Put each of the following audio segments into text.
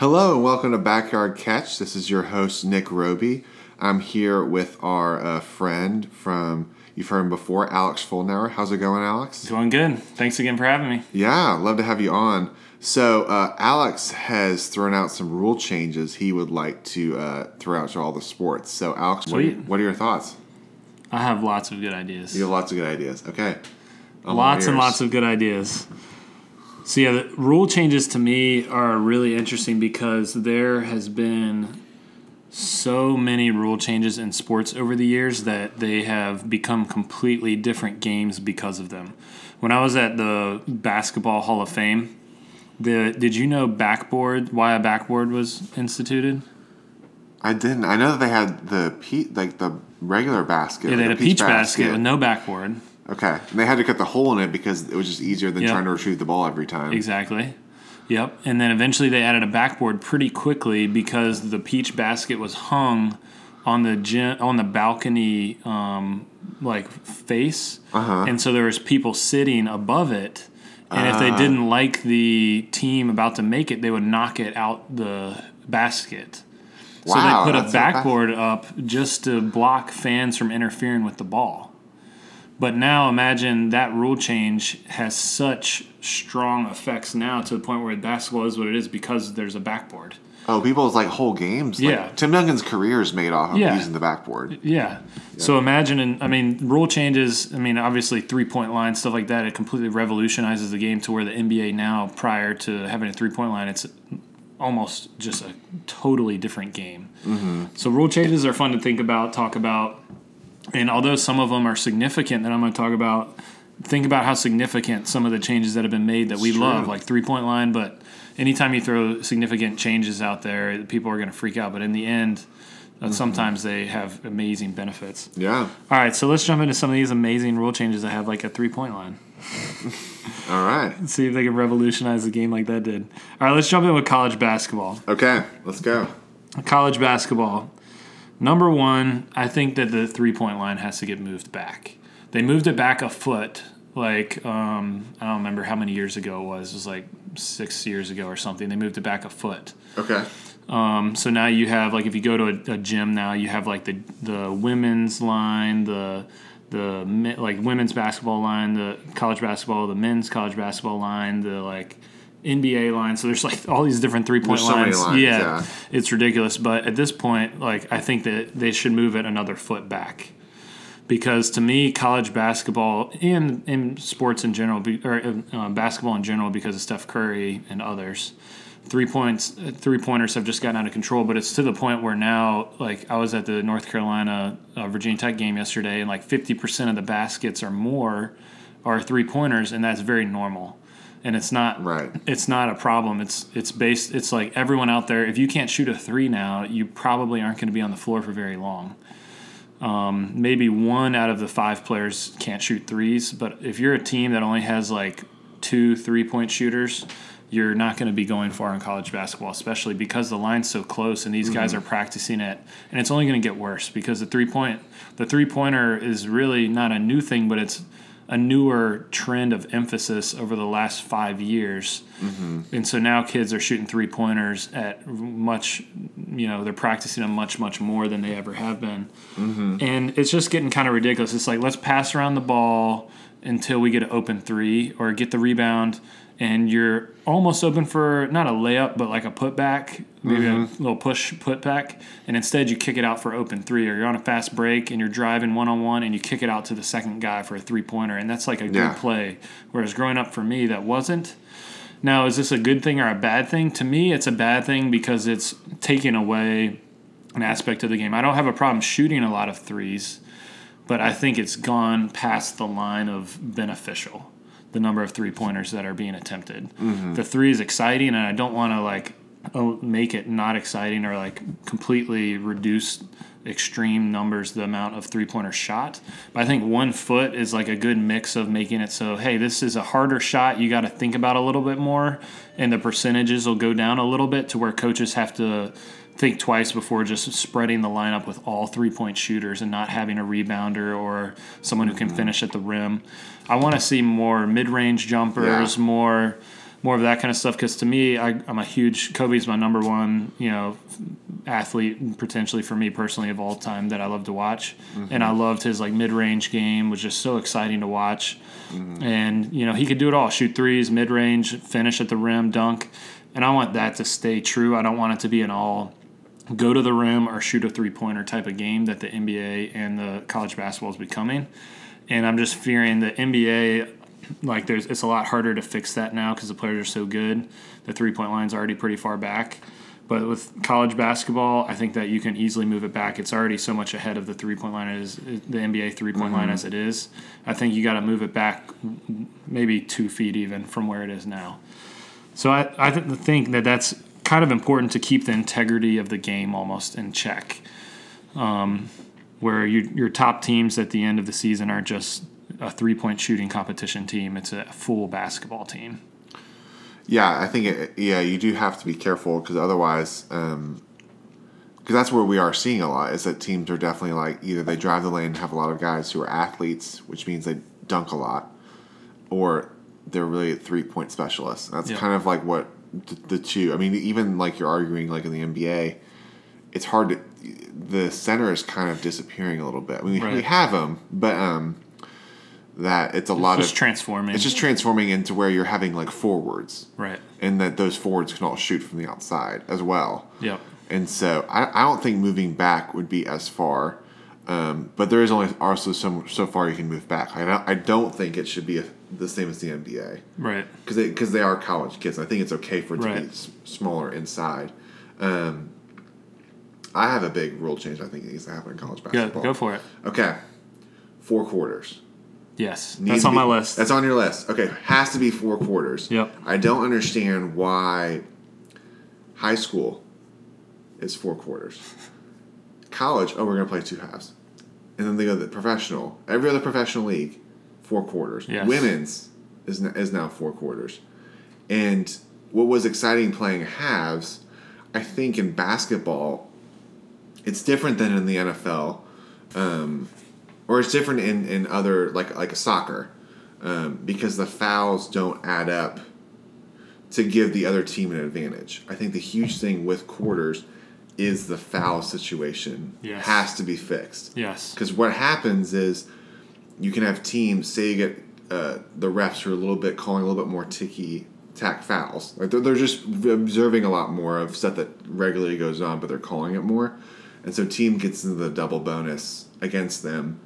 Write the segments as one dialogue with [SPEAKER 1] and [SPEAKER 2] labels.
[SPEAKER 1] Hello and welcome to Backyard Catch. This is your host Nick Roby. I'm here with our uh, friend from you've heard him before, Alex Fulnauer. How's it going, Alex?
[SPEAKER 2] Going good. Thanks again for having me.
[SPEAKER 1] Yeah, love to have you on. So uh, Alex has thrown out some rule changes he would like to uh, throw out to all the sports. So Alex, what are, what are your thoughts?
[SPEAKER 2] I have lots of good ideas.
[SPEAKER 1] You have lots of good ideas. Okay. I'm
[SPEAKER 2] lots and lots of good ideas. So yeah, the rule changes to me are really interesting because there has been so many rule changes in sports over the years that they have become completely different games because of them. When I was at the Basketball Hall of Fame, the did you know backboard why a backboard was instituted?
[SPEAKER 1] I didn't. I know that they had the pe- like the regular basket.
[SPEAKER 2] Yeah, they had a peach basket with no backboard.
[SPEAKER 1] Okay, and they had to cut the hole in it because it was just easier than
[SPEAKER 2] Yep.
[SPEAKER 1] trying to retrieve the ball every time.
[SPEAKER 2] Exactly. Yep. And then eventually they added a backboard pretty quickly because the peach basket was hung on the gym, on the balcony um, like face,
[SPEAKER 1] Uh-huh.
[SPEAKER 2] and so there was people sitting above it. And if
[SPEAKER 1] Ah.
[SPEAKER 2] they didn't like the team about to make it, they would knock it out the basket.
[SPEAKER 1] Wow, So
[SPEAKER 2] they put a
[SPEAKER 1] that's so fast.
[SPEAKER 2] backboard up just to block fans from interfering with the ball. But now imagine that rule change has such strong effects now to the point where basketball is what it is because there's a backboard.
[SPEAKER 1] Oh, people's like whole games. Like,
[SPEAKER 2] Yeah.
[SPEAKER 1] Tim Duncan's career is made off of
[SPEAKER 2] Yeah.
[SPEAKER 1] using the backboard.
[SPEAKER 2] Yeah. So imagine, and I mean, rule changes. I mean, obviously, three point line stuff like that. It completely revolutionizes the game to where the NBA now, prior to having a three point line, it's almost just a totally different game. Mm-hmm. So rule changes are fun to think about, talk about, and although some of them are significant that I'm going to talk about, think about how significant some of the changes that have been made that we
[SPEAKER 1] true.
[SPEAKER 2] love, like three point line. But anytime you throw significant changes out there, people are going to freak out. But in the end, uh, sometimes they have amazing benefits.
[SPEAKER 1] Yeah.
[SPEAKER 2] All right, so let's jump into some of these amazing rule changes that have like a three point line.
[SPEAKER 1] All right.
[SPEAKER 2] See if they can revolutionize the game like that did. All right, let's jump in with college basketball.
[SPEAKER 1] Okay, let's go.
[SPEAKER 2] College basketball. Number one, I think that the three point line has to get moved back. They moved it back a foot, like um, I don't remember how many years ago it was. It was like six years ago or something. They moved it back a foot.
[SPEAKER 1] Okay.
[SPEAKER 2] Um, so now you have like if you go to a, a gym now, you have like the the women's line, the the like women's basketball line, the college basketball, the men's college basketball line, the like NBA line. So there's like all these different three point
[SPEAKER 1] There's so
[SPEAKER 2] lines.
[SPEAKER 1] lines,
[SPEAKER 2] yeah,
[SPEAKER 1] yeah.
[SPEAKER 2] it's ridiculous. But at this point, like I think that they should move it another foot back. Because to me, college basketball and in sports in general, or uh, basketball in general, because of Steph Curry and others, three points three pointers have just gotten out of control but it's to the point where now like i was at the north carolina uh, virginia tech game yesterday and like 50% of the baskets or more are three pointers and that's very normal and it's not
[SPEAKER 1] Right.
[SPEAKER 2] it's not a problem. It's it's based it's like everyone out there if you can't shoot a three now you probably aren't going to be on the floor for very long. Um, maybe one out of the five players can't shoot threes but if you're a team that only has like two three point shooters you're not going to be going far in college basketball especially because the line's so close and these guys are practicing it. And it's only going to get worse because the three point the three pointer is really not a new thing but it's a newer trend of emphasis over the last five years. Mm-hmm. And so now kids are shooting three pointers at much, you know, they're practicing them much, much more than they ever have been. Mm-hmm. And it's just getting kind of ridiculous. It's like, let's pass around the ball until we get an open three or get the rebound. And you're almost open for not a layup, but like a putback, maybe a mm-hmm. little push putback. And instead, you kick it out for open three, or you're on a fast break and you're driving one on one and you kick it out to the second guy for a three pointer. And that's like a
[SPEAKER 1] Yeah.
[SPEAKER 2] good play. Whereas growing up for me, that wasn't. Now, is this a good thing or a bad thing? To me, it's a bad thing because it's taking away an aspect of the game. I don't have a problem shooting a lot of threes, but I think it's gone past the line of beneficial. The number of three pointers that are being attempted. Mm-hmm. The three is exciting, and I don't want to like oh, make it not exciting or like completely reduce extreme numbers the amount of three pointer shot. But I think one foot is like a good mix of making it so hey, this is a harder shot. You got to think about a little bit more, and the percentages will go down a little bit to where coaches have to think twice before just spreading the lineup with all three point shooters and not having a rebounder or someone who can mm-hmm. finish at the rim. I want to see more mid range jumpers,
[SPEAKER 1] Yeah.
[SPEAKER 2] more more of that kind of stuff. Because to me, I, I'm a huge Kobe's my number one, you know, athlete potentially for me personally of all time that I love to watch, mm-hmm. and I loved his like mid range game was just so exciting to watch, mm-hmm. and you know he could do it all: shoot threes, mid range, finish at the rim, dunk, and I want that to stay true. I don't want it to be an all go to the rim or shoot a three pointer type of game that the NBA and the college basketball is becoming. And I'm just fearing the NBA, like there's, it's a lot harder to fix that now because the players are so good. The three point line's already pretty far back. But with college basketball, I think that you can easily move it back. It's already so much ahead of the three point line as the NBA three point line mm-hmm. as it is. I think you got to move it back maybe two feet even from where it is now. So I, I th- think that that's kind of important to keep the integrity of the game almost in check. Um, where you, your top teams at the end of the season aren't just a three point shooting competition team, it's a full basketball team.
[SPEAKER 1] Yeah, I think it, yeah, you do have to be careful because otherwise, because that's where we are seeing a lot is that teams are definitely like either they drive the lane and have a lot of guys who are athletes, which means they dunk a lot, or they're really three point specialists. That's
[SPEAKER 2] Yeah.
[SPEAKER 1] kind of like what the, the two. I mean, even like you're arguing like in the NBA, it's hard to the center is kind of disappearing a little bit. I mean, we have them, but um, that it's a lot
[SPEAKER 2] Just
[SPEAKER 1] of
[SPEAKER 2] transforming.
[SPEAKER 1] it's just transforming into where you're having like forwards
[SPEAKER 2] right.
[SPEAKER 1] and that those forwards can all shoot from the outside as well.
[SPEAKER 2] Yep.
[SPEAKER 1] And so I, I don't think moving back would be as far, um, but there is only also some so far you can move back. I don't, I don't think it should be a, the same as the NBA
[SPEAKER 2] Right.
[SPEAKER 1] because they, cause they are college kids. I think it's okay for it to be s- smaller inside. Um, I have a big rule change I think needs to happen in college
[SPEAKER 2] Go,
[SPEAKER 1] basketball.
[SPEAKER 2] go for it.
[SPEAKER 1] Okay, four quarters.
[SPEAKER 2] Yes.
[SPEAKER 1] Needs
[SPEAKER 2] That's on
[SPEAKER 1] be-
[SPEAKER 2] my list.
[SPEAKER 1] That's on your list. Okay, has to be four quarters.
[SPEAKER 2] Yep.
[SPEAKER 1] I don't understand why high school is four quarters. College, oh, we're gonna play two halves, and then they go to the professional. Every other professional league, four quarters.
[SPEAKER 2] Yes.
[SPEAKER 1] Women's is is now four quarters, and what was exciting playing halves, I think in basketball, it's different than in the NFL or it's different in, in other like like a soccer um, because the fouls don't add up to give the other team an advantage. I think the huge thing with quarters is the foul situation
[SPEAKER 2] Yes.
[SPEAKER 1] has to be fixed
[SPEAKER 2] yes.
[SPEAKER 1] because what happens is you can have teams say you get uh, the refs are a little bit calling a little bit more ticky tack fouls. Like they're, they're just observing a lot more of stuff that regularly goes on but they're calling it more. And so team gets into the double bonus against them.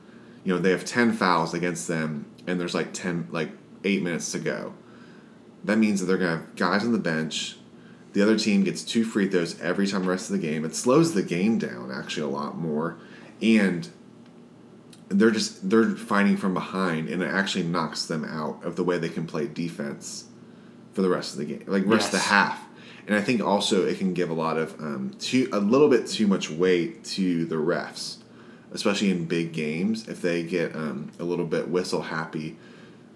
[SPEAKER 1] You know they have 10 fouls against them and there's like 10 like 8 minutes to go. That means that they're going to have guys on the bench. The other team gets two free throws every time the rest of the game. It slows the game down actually a lot more. And they're just they're fighting from behind and it actually knocks them out of the way they can play defense for the rest of the game like rest of the half. And i think also it can give a lot of um, too a little bit too much weight to the refs especially in big games. If they get um, a little bit whistle happy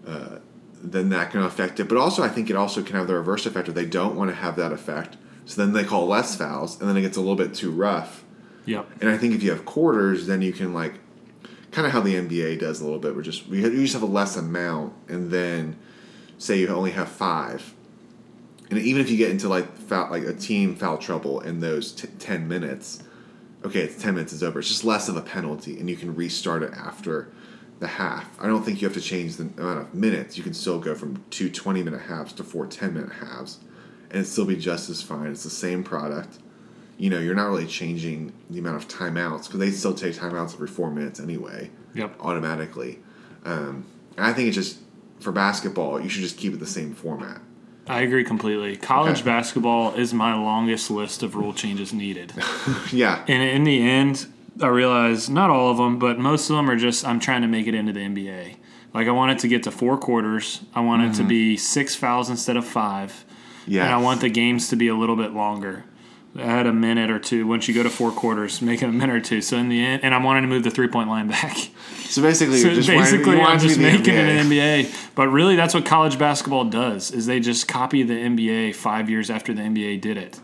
[SPEAKER 1] uh, then that can affect it. But also i think it also can have the reverse effect if they don't want to have that effect. So then they call less fouls and then it gets a little bit too rough.
[SPEAKER 2] Yep.
[SPEAKER 1] and I think if you have quarters, then you can like, kind of how the NBA does a little bit. We're just we just have a less amount, and then say you only have five, and even if you get into like foul, like a team foul trouble in those t- ten minutes, okay, it's ten minutes is over. It's just less of a penalty, and you can restart it after the half. I don't think you have to change the amount of minutes. You can still go from two 20 minute halves to four 10 minute halves, and it still be just as fine. It's the same product you know, you're not really changing the amount of timeouts because they still take timeouts every four minutes anyway,
[SPEAKER 2] Yep.
[SPEAKER 1] automatically. Um, I think it's just for basketball, you should just keep it the same format.
[SPEAKER 2] I agree completely. College
[SPEAKER 1] Okay.
[SPEAKER 2] basketball is my longest list of rule changes needed.
[SPEAKER 1] yeah,
[SPEAKER 2] And in the end, I realize not all of them, but most of them are just I'm trying to make it into the NBA. Like I want it to get to four quarters. I want it to be six fouls instead of five.
[SPEAKER 1] yeah.
[SPEAKER 2] And I want the games to be a little bit longer. Add a minute or two. Once you go to four quarters, make it a minute or two. So in the end, and I'm wanting to move the three point line back.
[SPEAKER 1] so basically,
[SPEAKER 2] So
[SPEAKER 1] you're just wanting-
[SPEAKER 2] basically,
[SPEAKER 1] you want
[SPEAKER 2] I'm
[SPEAKER 1] it to be
[SPEAKER 2] just making it an NBA. But really, that's what college basketball does: is they just copy the NBA five years after the NBA did it.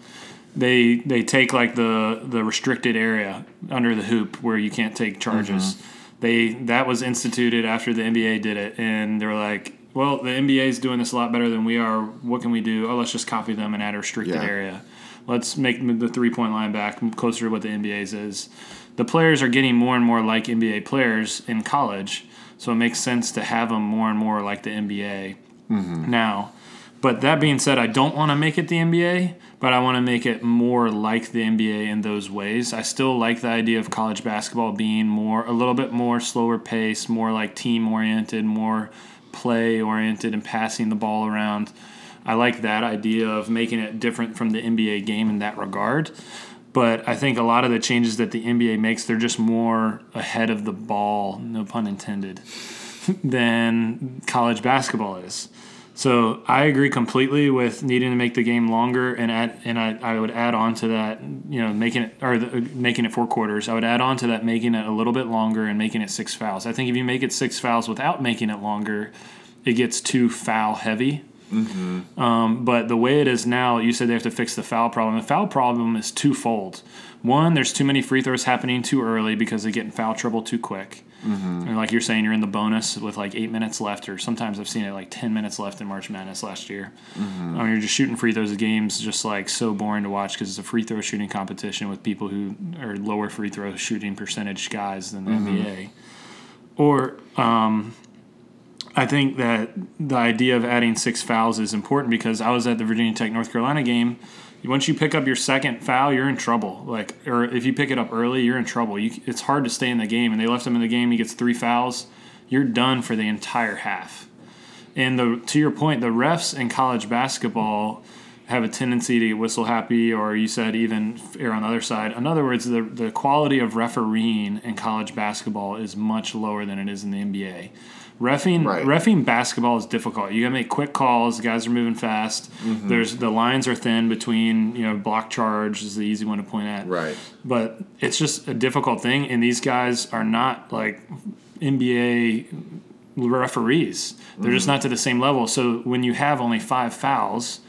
[SPEAKER 2] They they take like the the restricted area under the hoop where you can't take charges.
[SPEAKER 1] Mm-hmm.
[SPEAKER 2] They that was instituted after the NBA did it, and they were like, well, the NBA is doing this a lot better than we are. What can we do? Oh, let's just copy them and add a restricted
[SPEAKER 1] Yeah.
[SPEAKER 2] area. Let's make the three point line back closer to what the NBA's is. The players are getting more and more like NBA players in college, so it makes sense to have them more and more like the NBA mm-hmm. now. But that being said, I don't want to make it the NBA, but I want to make it more like the NBA in those ways. I still like the idea of college basketball being more, a little bit more slower pace, more like team oriented, more play oriented, and passing the ball around. I like that idea of making it different from the NBA game in that regard. But I think a lot of the changes that the NBA makes, they're just more ahead of the ball, no pun intended, than college basketball is. So I agree completely with needing to make the game longer, and add, and I, I would add on to that, you know, making it or the, making it four quarters. I would add on to that, making it a little bit longer and making it six fouls. I think if you make it six fouls without making it longer, it gets too foul heavy. Mm-hmm. Um, but the way it is now, you said they have to fix the foul problem. The foul problem is twofold. One, there's too many free throws happening too early because they get in foul trouble too quick. Mm-hmm. And like you're saying, you're in the bonus with like eight minutes left, or sometimes I've seen it like 10 minutes left in March Madness last year. I mean, you're just shooting free throws. The game's just like so boring to watch because it's a free throw shooting competition with people who are lower free throw shooting percentage guys than the NBA. Or, um, I think that the idea of adding six fouls is important because I was at the Virginia Tech North Carolina game. Once you pick up your second foul, you're in trouble. Like, or if you pick it up early, you're in trouble. You, it's hard to stay in the game, and they left him in the game. He gets three fouls. You're done for the entire half. And the to your point, the refs in college basketball have a tendency to whistle happy, or you said even err on the other side. In other words, the the quality of refereeing in college basketball is much lower than it is in the NBA. Refing
[SPEAKER 1] Right.
[SPEAKER 2] refing basketball is difficult. You gotta make quick calls. The Guys are moving fast. Mm-hmm. There's the lines are thin between you know block charge is the easy one to point at
[SPEAKER 1] Right.
[SPEAKER 2] but it's just a difficult thing and these guys are not like nba referees they're just mm-hmm. not to the same level so when you have only five fouls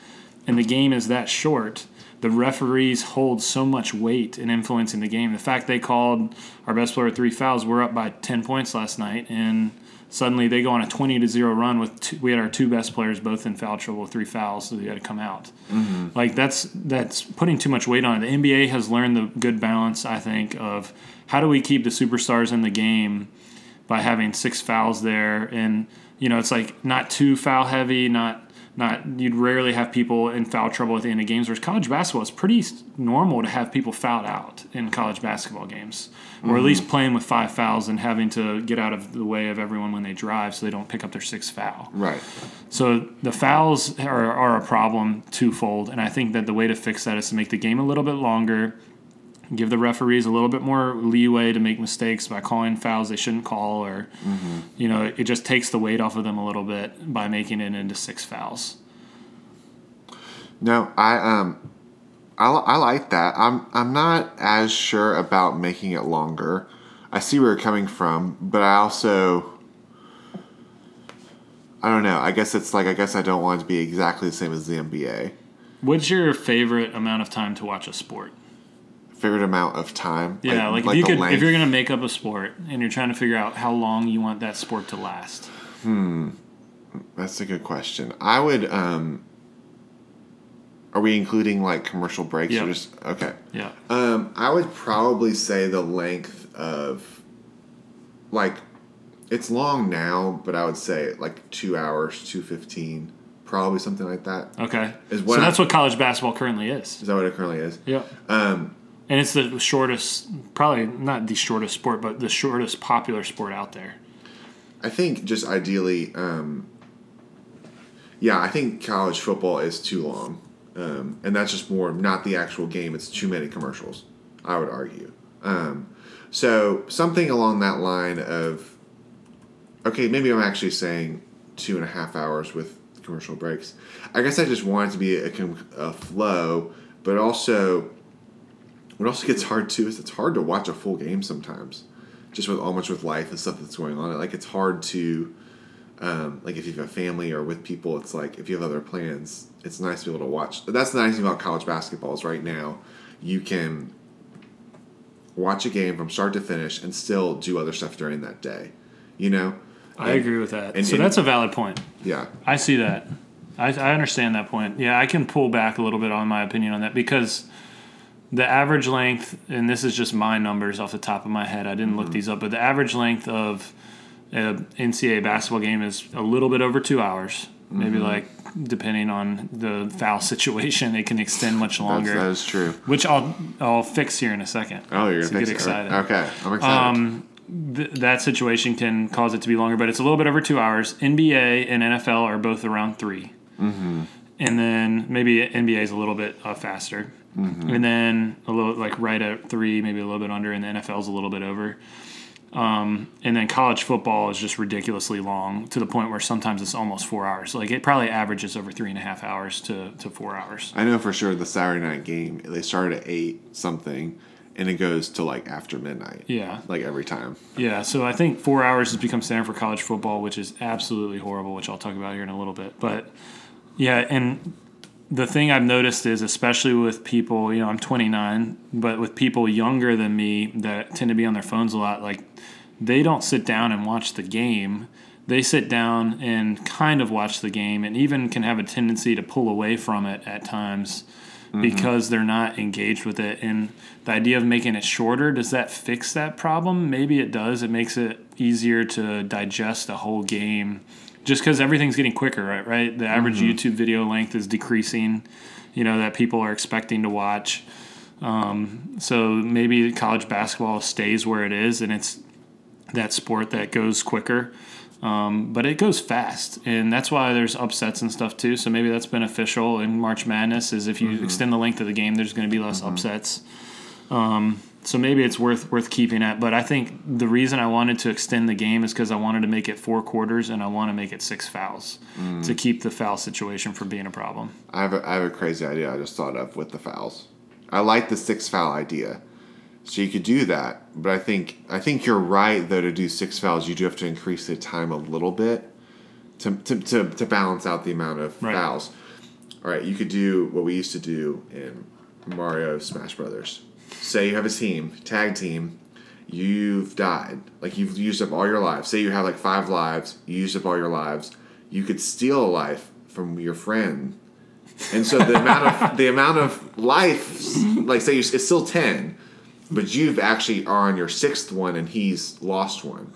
[SPEAKER 2] and the game is that short the referees hold so much weight in influencing the game the fact they called our best player three fouls we're up by 10 points last night and suddenly they go on a 20 to 0 run with two, we had our two best players both in foul trouble with three fouls so they had to come out. Mm-hmm. Like that's that's putting too much weight on it. The NBA has learned the good balance, I think, of how do we keep the superstars in the game by having six fouls there, and you know it's like not too foul heavy, not not you'd rarely have people in foul trouble at the end of games. Whereas college basketball, it's pretty normal to have people fouled out in college basketball games, or at mm-hmm. least playing with five fouls and having to get out of the way of everyone when they drive, so they don't pick up their sixth foul.
[SPEAKER 1] Right.
[SPEAKER 2] So the fouls are, are a problem twofold, and I think that the way to fix that is to make the game a little bit longer, give the referees a little bit more leeway to make mistakes by calling fouls they shouldn't call, or you know, it just takes the weight off of them a little bit by making it into six fouls.
[SPEAKER 1] No, I um, I, I like that. I'm I'm not as sure about making it longer. I see where you're coming from, but I also I don't know. I guess it's like I guess I don't want it to be exactly the same as the NBA.
[SPEAKER 2] What's your favorite amount of time to watch a sport?
[SPEAKER 1] Favorite amount of time.
[SPEAKER 2] Yeah, like, if you could, if you're gonna make up a sport and you're trying to figure out how long you want that sport to last.
[SPEAKER 1] Hmm, that's a good question. I would. um Are we including like commercial breaks
[SPEAKER 2] Yeah.
[SPEAKER 1] or just okay?
[SPEAKER 2] Yeah.
[SPEAKER 1] Um, I would probably say the length of, like, it's long now, but I would say like two hours, two fifteen, probably something like that.
[SPEAKER 2] Okay.
[SPEAKER 1] Is
[SPEAKER 2] so
[SPEAKER 1] what I-
[SPEAKER 2] that's what college basketball currently is.
[SPEAKER 1] Is that what it currently is?
[SPEAKER 2] Yeah.
[SPEAKER 1] Um,
[SPEAKER 2] And it's the shortest, probably not the shortest sport, but the shortest popular sport out there.
[SPEAKER 1] I think just ideally, um, yeah, I think college football is too long, um, and that's just more not the actual game. It's too many commercials. I would argue. Um, so something along that line of, okay, maybe I'm actually saying two and a half hours with commercial breaks. I guess I just want it to be a, a flow, but also, what also gets hard too is it's hard to watch a full game sometimes just with all much with life and stuff that's going on. Like it's hard to, um, like if you have a family or with people, it's like if you have other plans, it's nice to be able to watch. That's the nice thing about college basketball is right now, you can watch a game from start to finish and still do other stuff during that day, you know.
[SPEAKER 2] I
[SPEAKER 1] And-
[SPEAKER 2] agree with that.
[SPEAKER 1] and-
[SPEAKER 2] so
[SPEAKER 1] and-
[SPEAKER 2] that's a valid point.
[SPEAKER 1] Yeah.
[SPEAKER 2] I see that. I, I understand that point. Yeah, I can pull back a little bit on my opinion on that because the average length, and this is just my numbers off the top of my head. I didn't look these up, but the average length of a NCAA basketball game is a little bit over two hours. Maybe like depending on the foul situation, it can extend much longer.
[SPEAKER 1] that is true.
[SPEAKER 2] which I'll I'll fix here in a second.
[SPEAKER 1] Oh, you're
[SPEAKER 2] So
[SPEAKER 1] gonna
[SPEAKER 2] get
[SPEAKER 1] fix it.
[SPEAKER 2] excited.
[SPEAKER 1] Okay, I'm excited.
[SPEAKER 2] Um, th- that situation can cause it to be longer, but it's a little bit over two hours. NBA and NFL are both around 3 mm-hmm. and then maybe NBA is a little bit uh, faster,
[SPEAKER 1] Mm-hmm.
[SPEAKER 2] and then a little like right at three, maybe a little bit under, and the NFL is a little bit over. Um, and then college football is just ridiculously long to the point where sometimes it's almost four hours. Like it probably averages over three and a half hours to, to four hours.
[SPEAKER 1] I know for sure the Saturday night game they start at eight something, and it goes to like after midnight.
[SPEAKER 2] Yeah.
[SPEAKER 1] Like every time.
[SPEAKER 2] Yeah, so I think four hours has become standard for college football, which is absolutely horrible, which I'll talk about here in a little bit. But yeah, and the thing I've noticed is, especially with people, you know, I'm 29, but with people younger than me that tend to be on their phones a lot, like they don't sit down and watch the game. They sit down and kind of watch the game and even can have a tendency to pull away from it at times mm-hmm. because they're not engaged with it. And the idea of making it shorter, does that fix that problem? Maybe it does. It makes it easier to digest a whole game just because everything's getting quicker, right? Right. The average YouTube video length is decreasing. You know that people are expecting to watch. Um, so maybe college basketball stays where it is, and it's that sport that goes quicker. Um, but it goes fast, and that's why there's upsets and stuff too. So maybe that's beneficial in March Madness. Is if you extend the length of the game, there's going to be less upsets. Um, so maybe it's worth worth keeping at. But I think the reason I wanted to extend the game is because I wanted to make it four quarters and I want to make it six fouls to mm. keep the foul situation from being a problem.
[SPEAKER 1] I have a, I have a crazy idea I just thought of with the fouls. I like the six foul idea. So you could do that, but I think I think you're right though to do six fouls you do have to increase the time a little bit to to, to, to balance out the amount of
[SPEAKER 2] Right.
[SPEAKER 1] fouls. All right, you could do what we used to do in Mario Smash Brothers. Say you have a team, tag team, you've died. Like you've used up all your lives. Say you have like five lives, you used up all your lives. You could steal a life from your friend and so the amount of the amount of life, like say you, it's still ten, but you've actually are on your sixth one and he's lost one.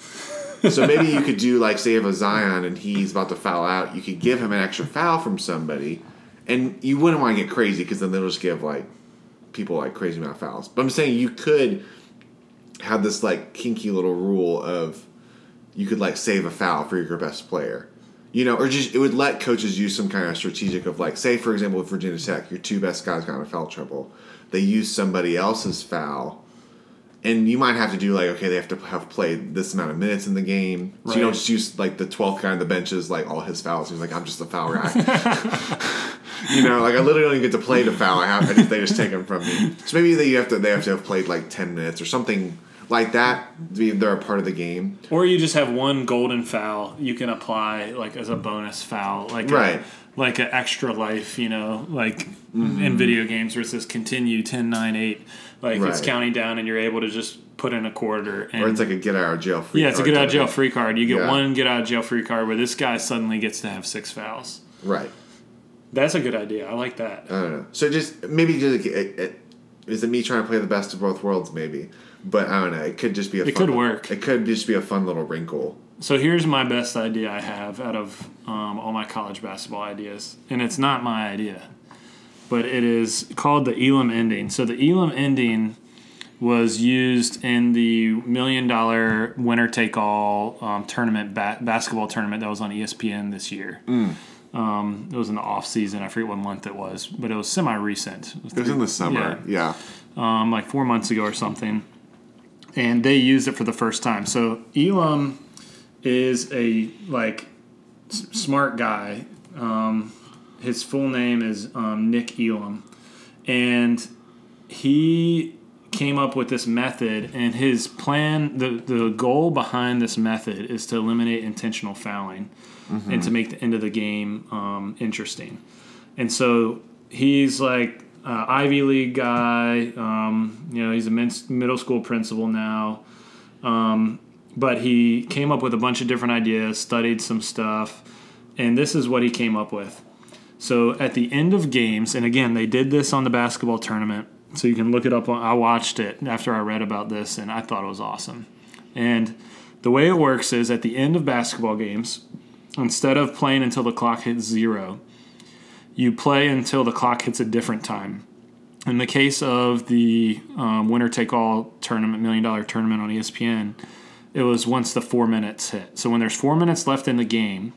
[SPEAKER 1] So maybe you could do like say you have a Zion and he's about to foul out. You could give him an extra foul from somebody, and you wouldn't want to get crazy because then they'll just give like people like crazy amount of fouls. But I'm saying you could have this like kinky little rule of you could like save a foul for your best player. You know, or just it would let coaches use some kind of strategic of like, say for example, with Virginia Tech, your two best guys got in foul trouble. They use somebody else's foul, and you might have to do like, okay, they have to have played this amount of minutes in the game. So you don't just use like the twelfth guy on the benches, like all his fouls. He's like, I'm just a foul guy. you know, like I literally don't even get to play the foul. I have, I just, they just take them from me. So maybe they you have to they have to have played like ten minutes or something like that. They're a part of the game.
[SPEAKER 2] Or you just have one golden foul you can apply like as a bonus foul, like
[SPEAKER 1] Right.
[SPEAKER 2] a, like an extra life, you know, like mm-hmm. in video games where it says continue 10, 9, 8. Like it's counting down and you're able to just put in a quarter. And
[SPEAKER 1] Or it's like a get out of jail free.
[SPEAKER 2] yeah, it's a get out of jail free card. You get
[SPEAKER 1] Yeah.
[SPEAKER 2] one get out of jail free card where this guy suddenly gets to have six fouls.
[SPEAKER 1] Right.
[SPEAKER 2] That's a good idea. I like that.
[SPEAKER 1] I don't know. So just maybe just it, it, is it me trying to play the best of both worlds? Maybe, but I don't know. It could just be a.
[SPEAKER 2] It
[SPEAKER 1] fun,
[SPEAKER 2] could work.
[SPEAKER 1] It could just be a fun little wrinkle.
[SPEAKER 2] So here's my best idea I have out of um, all my college basketball ideas, and it's not my idea, but it is called the Elam ending. So the Elam ending was used in the million dollar winner take all um, tournament ba- basketball tournament that was on ESPN this year. Um, it was in the off season. I forget what month it was, but it was semi recent.
[SPEAKER 1] It was in the summer. Yeah.
[SPEAKER 2] um, like four months ago or something, and they used it for the first time. So Elam is a like s- smart guy. Um, his full name is um, Nick Elam, and he came up with this method. And his plan, the the goal behind this method, is to eliminate intentional fouling and to make the end of the game um, interesting. And so he's like uh, Ivy League guy. Um, you know, he's a min- middle school principal now. Um, but he came up with a bunch of different ideas, studied some stuff, and this is what he came up with. So at the end of games, and again, they did this on the basketball tournament, so you can look it up. I watched it after I read about this, and I thought it was awesome. And the way it works is at the end of basketball games, instead of playing until the clock hits zero, you play until the clock hits a different time. In the case of the um, winner take all tournament, million dollar tournament on ESPN, it was once the four minutes hit. So when there's four minutes left in the game,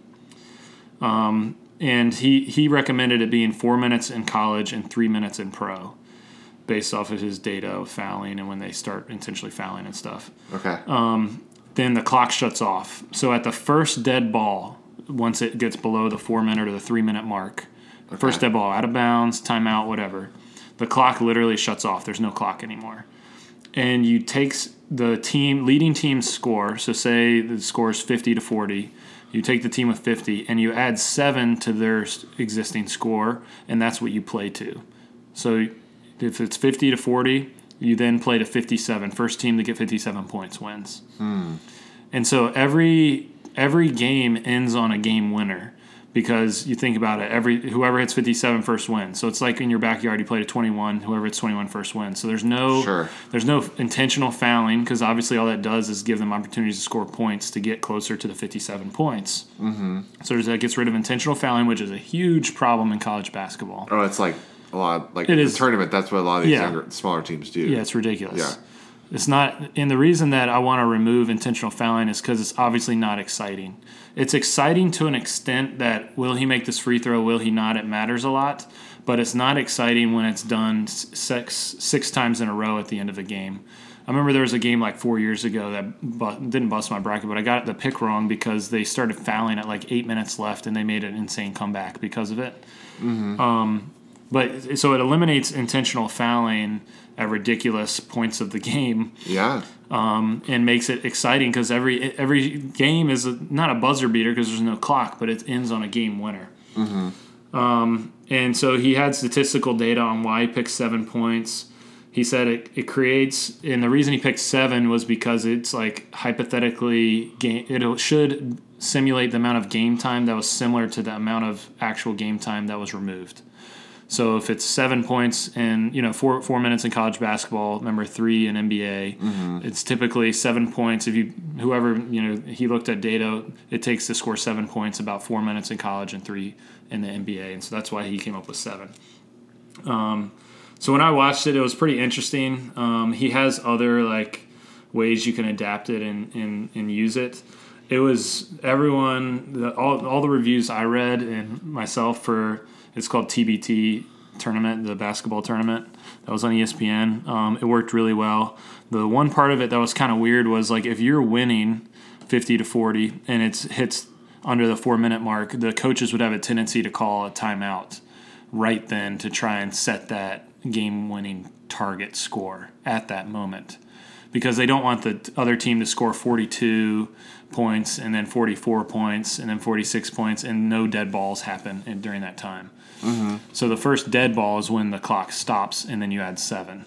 [SPEAKER 2] um, and he, he recommended it being four minutes in college and three minutes in pro based off of his data of fouling and when they start intentionally fouling and stuff.
[SPEAKER 1] Okay.
[SPEAKER 2] Um, then the clock shuts off. So at the first dead ball, once it gets below the four minute or the three minute mark, okay. first dead ball, out of bounds, timeout, whatever, the clock literally shuts off. There's no clock anymore. And you take the team leading team's score. So say the score is 50 to 40 you take the team with 50 and you add seven to their existing score, and that's what you play to. So if it's 50 to 40, you then play to 57. First team to get 57 points wins.
[SPEAKER 1] Hmm.
[SPEAKER 2] And so every every game ends on a game winner because you think about it, every whoever hits 57 first wins. So it's like in your backyard, you play to 21, whoever hits 21 first wins. So there's no
[SPEAKER 1] sure.
[SPEAKER 2] there's no intentional fouling because obviously all that does is give them opportunities to score points to get closer to the 57 points.
[SPEAKER 1] Mm-hmm.
[SPEAKER 2] So that gets rid of intentional fouling, which is a huge problem in college basketball.
[SPEAKER 1] Oh, it's like a lot like it the is, tournament. That's what a lot of these yeah. younger, smaller teams do.
[SPEAKER 2] Yeah, it's ridiculous.
[SPEAKER 1] Yeah.
[SPEAKER 2] It's not, and the reason that I want to remove intentional fouling is because it's obviously not exciting. It's exciting to an extent that will he make this free throw? Will he not? It matters a lot, but it's not exciting when it's done six six times in a row at the end of a game. I remember there was a game like four years ago that bu- didn't bust my bracket, but I got the pick wrong because they started fouling at like eight minutes left and they made an insane comeback because of it.
[SPEAKER 1] Mm-hmm.
[SPEAKER 2] Um, but so it eliminates intentional fouling at ridiculous points of the game.
[SPEAKER 1] Yeah.
[SPEAKER 2] Um, and makes it exciting because every every game is a, not a buzzer beater because there's no clock, but it ends on a game winner.
[SPEAKER 1] Mm-hmm.
[SPEAKER 2] Um, and so he had statistical data on why he picked seven points. He said it, it creates, and the reason he picked seven was because it's like hypothetically game. It should simulate the amount of game time that was similar to the amount of actual game time that was removed. So if it's seven points and you know four four minutes in college basketball, number three in NBA,
[SPEAKER 1] mm-hmm.
[SPEAKER 2] it's typically seven points. If you whoever you know he looked at data, it takes to score seven points about four minutes in college and three in the NBA, and so that's why he came up with seven. Um, so when I watched it, it was pretty interesting. Um, he has other like ways you can adapt it and and, and use it. It was everyone the, all all the reviews I read and myself for it's called TBT tournament, the basketball tournament that was on ESPN. Um, it worked really well. The one part of it that was kind of weird was like if you're winning 50 to 40 and it hits under the four minute mark, the coaches would have a tendency to call a timeout right then to try and set that game winning target score at that moment because they don't want the other team to score 42 points and then 44 points and then 46 points and no dead balls happen during that time.
[SPEAKER 1] Mm-hmm.
[SPEAKER 2] So the first dead ball is when the clock stops and then you add seven.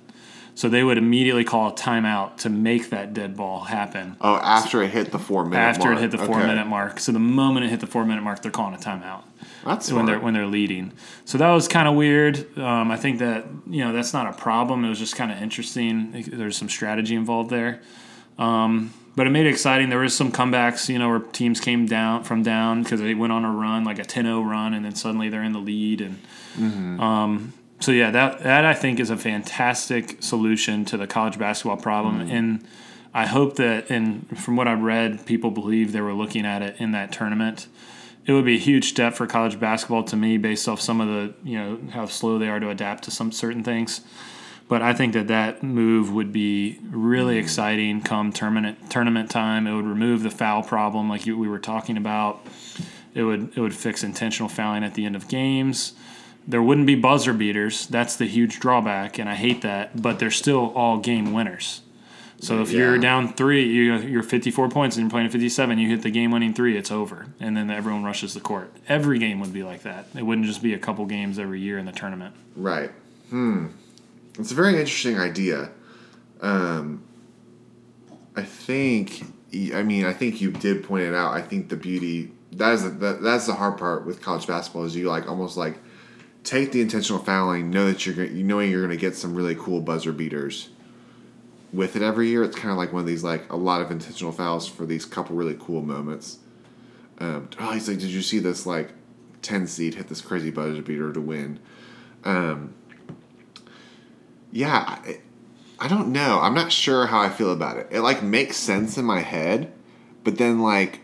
[SPEAKER 2] So they would immediately call a timeout to make that dead ball happen.
[SPEAKER 1] Oh, after it hit the four minute
[SPEAKER 2] after
[SPEAKER 1] mark.
[SPEAKER 2] it hit the four
[SPEAKER 1] okay.
[SPEAKER 2] minute mark. So the moment it hit the four minute mark, they're calling a timeout.
[SPEAKER 1] That's
[SPEAKER 2] when
[SPEAKER 1] smart.
[SPEAKER 2] they're when they're leading. So that was kind of weird. Um, I think that you know that's not a problem. It was just kind of interesting. There's some strategy involved there. Um, but it made it exciting. There was some comebacks, you know, where teams came down from down because they went on a run, like a 10-0 run, and then suddenly they're in the lead. And
[SPEAKER 1] mm-hmm.
[SPEAKER 2] um, so yeah, that that I think is a fantastic solution to the college basketball problem.
[SPEAKER 1] Mm-hmm.
[SPEAKER 2] And I hope that, and from what I've read, people believe they were looking at it in that tournament. It would be a huge step for college basketball to me, based off some of the you know how slow they are to adapt to some certain things. But I think that that move would be really exciting come tournament tournament time. It would remove the foul problem, like you, we were talking about. It would it would fix intentional fouling at the end of games. There wouldn't be buzzer beaters. That's the huge drawback, and I hate that. But they're still all game winners. So if
[SPEAKER 1] Yeah.
[SPEAKER 2] you're down three, you- you're 54 points and you're playing 57, you hit the game-winning three, it's over, and then everyone rushes the court. Every game would be like that. It wouldn't just be a couple games every year in the tournament.
[SPEAKER 1] Right. Hmm. It's a very interesting idea. Um, I think I mean, I think you did point it out. I think the beauty that is the, that, that's the hard part with college basketball is you like almost like take the intentional fouling, know that you're you knowing you're going to get some really cool buzzer beaters. With it every year, it's kind of like one of these like a lot of intentional fouls for these couple really cool moments. Um, oh, he's like, did you see this like ten seed hit this crazy buzzer beater to win? Um, yeah, I, I don't know. I'm not sure how I feel about it. It like makes sense in my head, but then like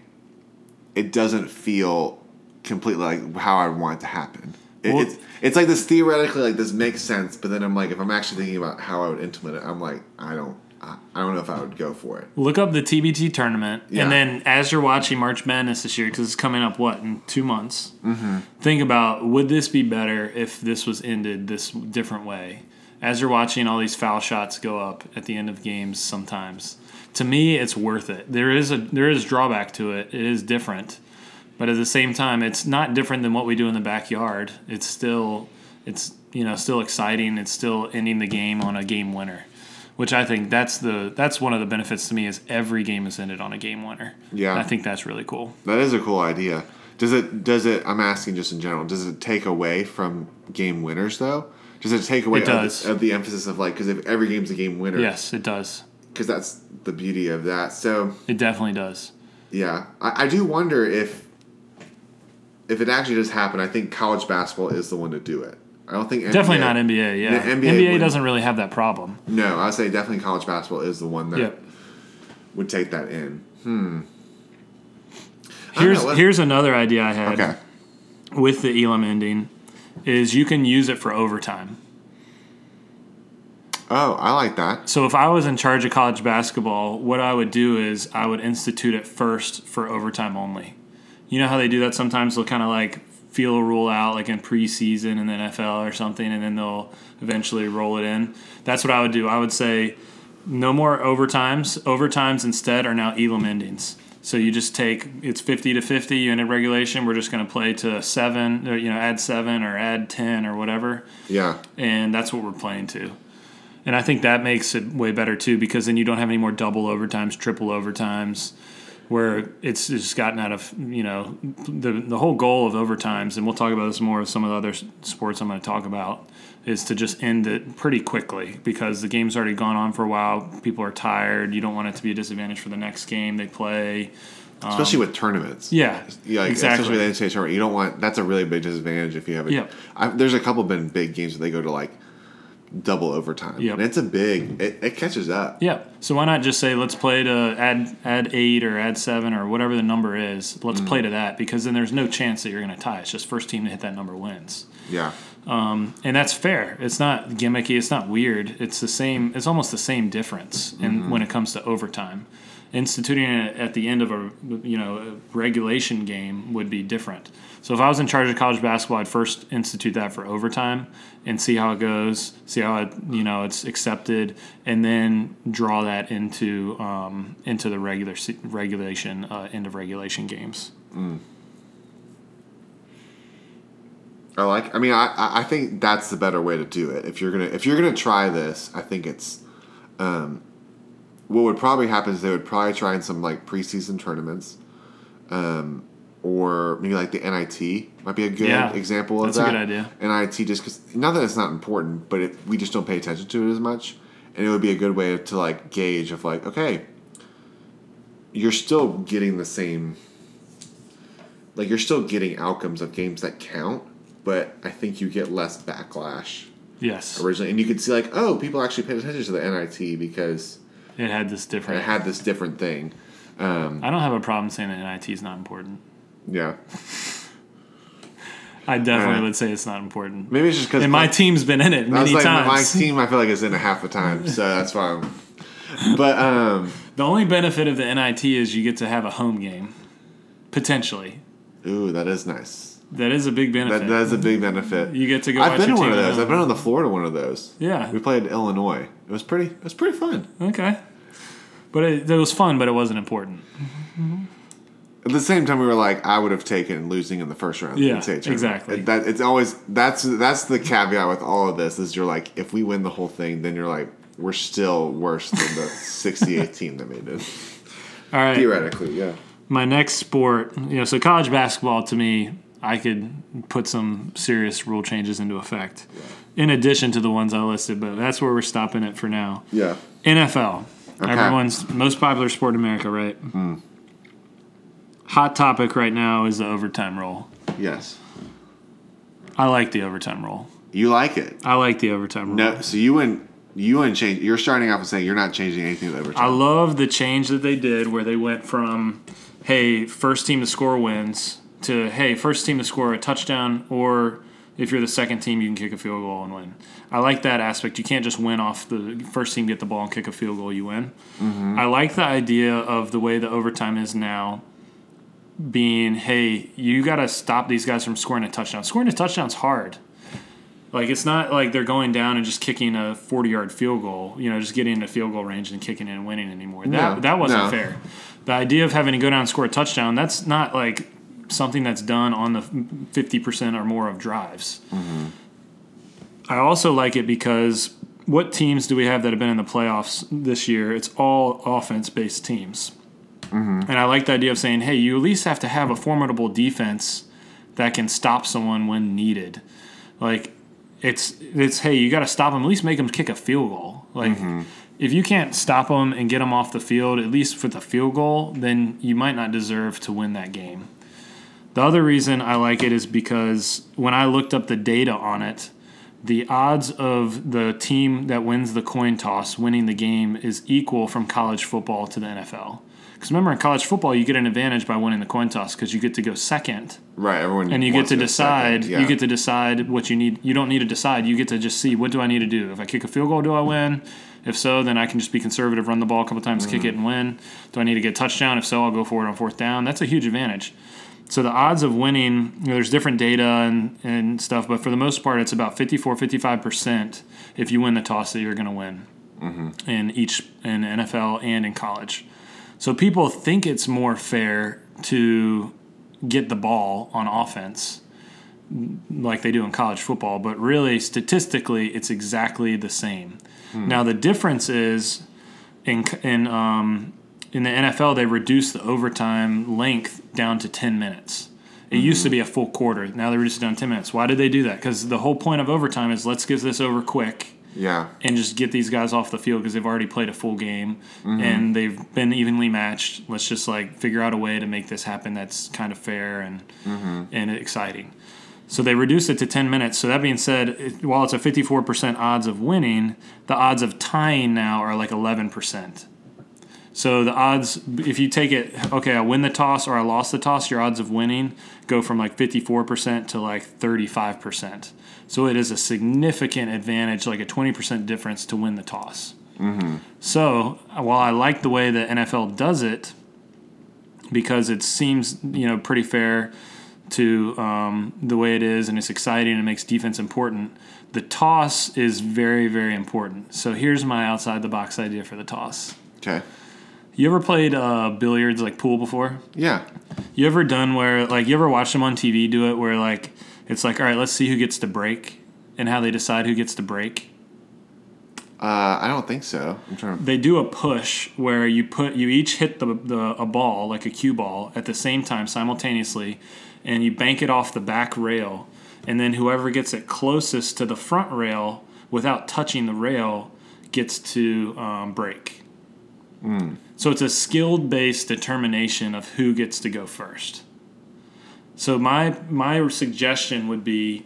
[SPEAKER 1] it doesn't feel completely like how I want it to happen. It,
[SPEAKER 2] Well-
[SPEAKER 1] it's it's like this theoretically like this makes sense, but then I'm like if I'm actually thinking about how I would implement it, I'm like I don't I, I don't know if I would go for it.
[SPEAKER 2] Look up the TBT tournament,
[SPEAKER 1] Yeah.
[SPEAKER 2] and then as you're watching March Madness this year, because it's coming up what in two months. Mm-hmm. Think about would this be better if this was ended this different way? As you're watching all these foul shots go up at the end of games, sometimes to me it's worth it. There is a there is drawback to it. It is different, but at the same time, it's not different than what we do in the backyard. It's still it's you know still exciting. It's still ending the game on a game winner which I think that's the that's one of the benefits to me is every game is ended on a game winner.
[SPEAKER 1] Yeah.
[SPEAKER 2] And I think that's really cool.
[SPEAKER 1] That is a cool idea. Does it does it I'm asking just in general, does it take away from game winners though? Does it take away
[SPEAKER 2] It
[SPEAKER 1] of
[SPEAKER 2] does.
[SPEAKER 1] the, of the emphasis of like because if every game's a game winner,
[SPEAKER 2] Yes, it does.
[SPEAKER 1] because that's the beauty of that. So
[SPEAKER 2] It definitely does.
[SPEAKER 1] yeah, I, I do wonder if if it actually does happen. I think college basketball is the one to do it. I don't think NBA,
[SPEAKER 2] Definitely not NBA. Yeah,
[SPEAKER 1] NBA
[SPEAKER 2] NBA, doesn't really have that problem.
[SPEAKER 1] No, I would say definitely college basketball is the one that
[SPEAKER 2] Yep.
[SPEAKER 1] would take that in. Hmm.
[SPEAKER 2] Here's
[SPEAKER 1] know,
[SPEAKER 2] here's another idea I had
[SPEAKER 1] Okay.
[SPEAKER 2] with the Elam ending, is you can use it for overtime.
[SPEAKER 1] Oh, I like that.
[SPEAKER 2] So if I was in charge of college basketball, what I would do is I would institute it first for overtime only. You know how they do that sometimes they'll kind of like feel a rule out like in preseason in the NFL or something and then they'll eventually roll it in. That's what I would do. I would say no more overtimes. Overtimes instead are now Elam endings. So you just take it's 50 to 50 unit regulation. We're just going to play to 7 or you know add 7 or add 10 or whatever
[SPEAKER 1] Yeah.
[SPEAKER 2] and that's what we're playing to. And I think that makes it way better too because then you don't have any more double overtimes, triple overtimes, where it's just gotten out of you know the the whole goal of overtimes, and we'll talk about this more with some of the other sports I'm going to talk about, is to just end it pretty quickly because the game's already gone on for a while. People are tired. You don't want it to be a disadvantage for the next game they play.
[SPEAKER 1] Especially with tournaments.
[SPEAKER 2] Um, Yeah,
[SPEAKER 1] Yeah, like,
[SPEAKER 2] exactly.
[SPEAKER 1] especially with the NCAA tournament, you don't want that's a really big disadvantage if you have it. yeah, there's a couple been big games that they go to like double overtime,
[SPEAKER 2] Yep.
[SPEAKER 1] and it's a big. It, it catches up.
[SPEAKER 2] Yeah. So why not just say let's play to add add eight or add seven or whatever the number is. Let's mm-hmm. play to that because then there's no chance that you're going to tie. It's just first team to hit that number wins,
[SPEAKER 1] Yeah, um,
[SPEAKER 2] and that's fair. It's not gimmicky. It's not weird. It's the same. It's almost the same difference in mm-hmm. when it comes to overtime. Instituting it at the end of a you know a regulation game would be different. So if I was in charge of college basketball, I'd first institute that for overtime and see how it goes, see how it you know it's accepted, and then draw that into um, into the regular regulation uh, end of regulation games.
[SPEAKER 1] I like. I mean, I I- I think that's the better way to do it. If you're gonna if you're gonna try this, I think it's. Um, what would probably happen is they would probably try in some like preseason tournaments, um, or maybe like the NIT might be a good
[SPEAKER 2] Yeah,
[SPEAKER 1] example of
[SPEAKER 2] that's a good idea.
[SPEAKER 1] NIT just because not that it's not important, but it, we just don't pay attention to it as much, and it would be a good way to like gauge of like okay, you're still getting the same. Like you're still getting outcomes of games that count, but I think you get less backlash
[SPEAKER 2] Yes,
[SPEAKER 1] originally, and you could see like oh people actually paid attention to the NIT because
[SPEAKER 2] it had this different.
[SPEAKER 1] it had this different thing.
[SPEAKER 2] I don't have a problem saying that NIT is not important.
[SPEAKER 1] Yeah,
[SPEAKER 2] I definitely
[SPEAKER 1] Alright.
[SPEAKER 2] would say it's not important.
[SPEAKER 1] maybe it's just because
[SPEAKER 2] And my team's been in it many
[SPEAKER 1] like my team. I feel like is in it half the time, so that's fine. But um,
[SPEAKER 2] The only benefit of the NIT is you get to have a home game, potentially.
[SPEAKER 1] ooh, that is nice.
[SPEAKER 2] That is a big benefit.
[SPEAKER 1] That, that is a big benefit.
[SPEAKER 2] you get to go.
[SPEAKER 1] I've been to one of those. I've been on the Florida one of those.
[SPEAKER 2] Yeah.
[SPEAKER 1] We played Illinois. It was pretty. It was pretty fun.
[SPEAKER 2] Okay. But it, it was fun, but it wasn't important.
[SPEAKER 1] At the same time, we were like, I would have taken losing in the first round.
[SPEAKER 2] Yeah, exactly.
[SPEAKER 1] It- that it's always that's that's the caveat with all of this is you're like, if we win the whole thing, then you're like, we're still worse than the 68 team that made it.
[SPEAKER 2] All right.
[SPEAKER 1] Theoretically, yeah.
[SPEAKER 2] My next sport, you know, so college basketball to me, I could put some serious rule changes into effect. In addition to the ones I listed, but that's where we're stopping it for now.
[SPEAKER 1] Yeah.
[SPEAKER 2] NFL.
[SPEAKER 1] Okay.
[SPEAKER 2] Everyone's most popular sport in America, right? Mm. Hot topic right now is the overtime rule.
[SPEAKER 1] Yes.
[SPEAKER 2] I like the overtime rule.
[SPEAKER 1] You like it.
[SPEAKER 2] I like the overtime rule.
[SPEAKER 1] No, so you wouldn't you wouldn't change. You're starting off and saying you're not changing anything with overtime.
[SPEAKER 2] I love the change that they did where they went from, hey, first team to score wins to, hey, first team to score a touchdown, or if you're the second team, you can kick a field goal and win. I like that aspect. You can't just win off the first team get the ball and kick a field goal, you win. Mm-hmm. I like the idea of the way the overtime is now being, hey, you got to stop these guys from scoring a touchdown. Scoring a touchdown's hard. Like it's not like they're going down and just kicking a forty-yard field goal, you know, just getting into field goal range and kicking and winning anymore. That
[SPEAKER 1] No,
[SPEAKER 2] that wasn't
[SPEAKER 1] no.
[SPEAKER 2] fair. The idea of having to go down and score a touchdown, that's not like something that's done on the fifty percent or more of drives. I also like it because what teams do we have that have been in the playoffs this year? It's all offense-based teams. And I like the idea of saying, hey, you at least have to have a formidable defense that can stop someone when needed. Like it's it's hey, you got to stop them. At least make them kick a field goal. Like mm-hmm. if you can't stop them and get them off the field, at least for the field goal, then you might not deserve to win that game. The other reason I like it is because when I looked up the data on it, the odds of the team that wins the coin toss winning the game is equal from college football to the NFL. Because remember, in college football, you get an advantage by winning the coin toss because you get to go second
[SPEAKER 1] right. Everyone
[SPEAKER 2] and you get to decide.
[SPEAKER 1] second, yeah.
[SPEAKER 2] You get to decide what you need. You don't need to decide. You get to just see what do I need to do. If I kick a field goal, do I win? If so, then I can just be conservative, run the ball a couple times, kick
[SPEAKER 1] Mm-hmm.
[SPEAKER 2] it, and win. Do I need to get a touchdown? If so, I'll go for it on fourth down. That's a huge advantage. So the odds of winning, you know, there's different data and, and stuff, but for the most part, it's about 54, 55% if you win the toss that you're going to win
[SPEAKER 1] Mm-hmm.
[SPEAKER 2] in each in NFL and in college. So people think it's more fair to get the ball on offense like they do in college football, but really statistically it's exactly the same. Now the difference is in in um, in the NFL they reduced the overtime length down to 10 minutes. It used to be a full quarter. Now they reduced it down to 10 minutes. Why did they do that? Cuz the whole point of overtime is let's get this over quick
[SPEAKER 1] yeah.
[SPEAKER 2] and just get these guys off the field because they've already played a full game and mm-hmm. they've been evenly matched. Let's just like figure out a way to make this happen that's kind of fair and mm-hmm. and exciting. So they reduced it to 10 minutes. So that being said, it, while it's a 54% odds of winning, the odds of tying now are like 11%. So the odds, if you take it, okay, I win the toss or I lost the toss, your odds of winning go from like 54% to like 35%. So it is a significant advantage, like a 20% difference to win the toss. So while I like the way the NFL does it, because it seems you know pretty fair to um, the way it is, and it's exciting and it makes defense important. The toss is very very important. So here's my outside the box idea for the toss.
[SPEAKER 1] Okay.
[SPEAKER 2] You ever played uh, billiards like pool before?
[SPEAKER 1] Yeah.
[SPEAKER 2] You ever done where like you ever watched them on TV do it where like it's like all right let's see who gets to break and how they decide who gets to break.
[SPEAKER 1] Uh, I don't think so. I'm trying to.
[SPEAKER 2] they do a push where you put you each hit the, the a ball like a cue ball at the same time simultaneously and you bank it off the back rail and then whoever gets it closest to the front rail without touching the rail gets to um, break so it's a skilled based determination of who gets to go first so my my suggestion would be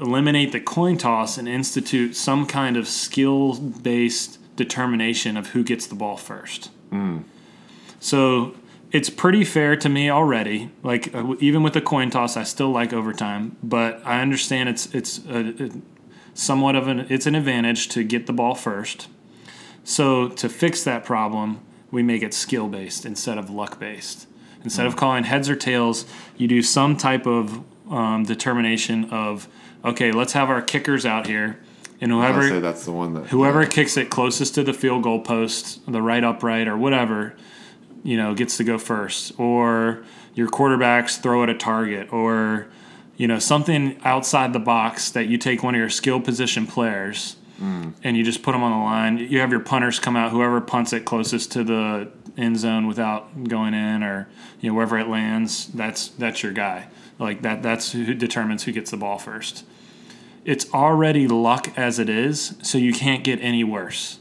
[SPEAKER 2] eliminate the coin toss and institute some kind of skill based determination of who gets the ball first. So it's pretty fair to me already. Like uh, even with the coin toss, I still like overtime, but I understand it's it's a, a somewhat of an it's an advantage to get the ball first. So to fix that problem, we make it skill based instead of luck based. Instead of calling heads or tails, you do some type of um, determination of okay, let's have our kickers out here, and whoever
[SPEAKER 1] say that's the one that.
[SPEAKER 2] whoever kicks it closest to the field goal post, the right upright or whatever, you know, gets to go first. Or your quarterbacks throw at a target, or you know something outside the box that you take one of your skill position players and you just put them on the line. You have your punters come out, whoever punts it closest to the end zone without going in, or you know wherever it lands, that's that's your guy. Like that that's who determines who gets the ball first. It's already luck as it is, so you can't get any worse.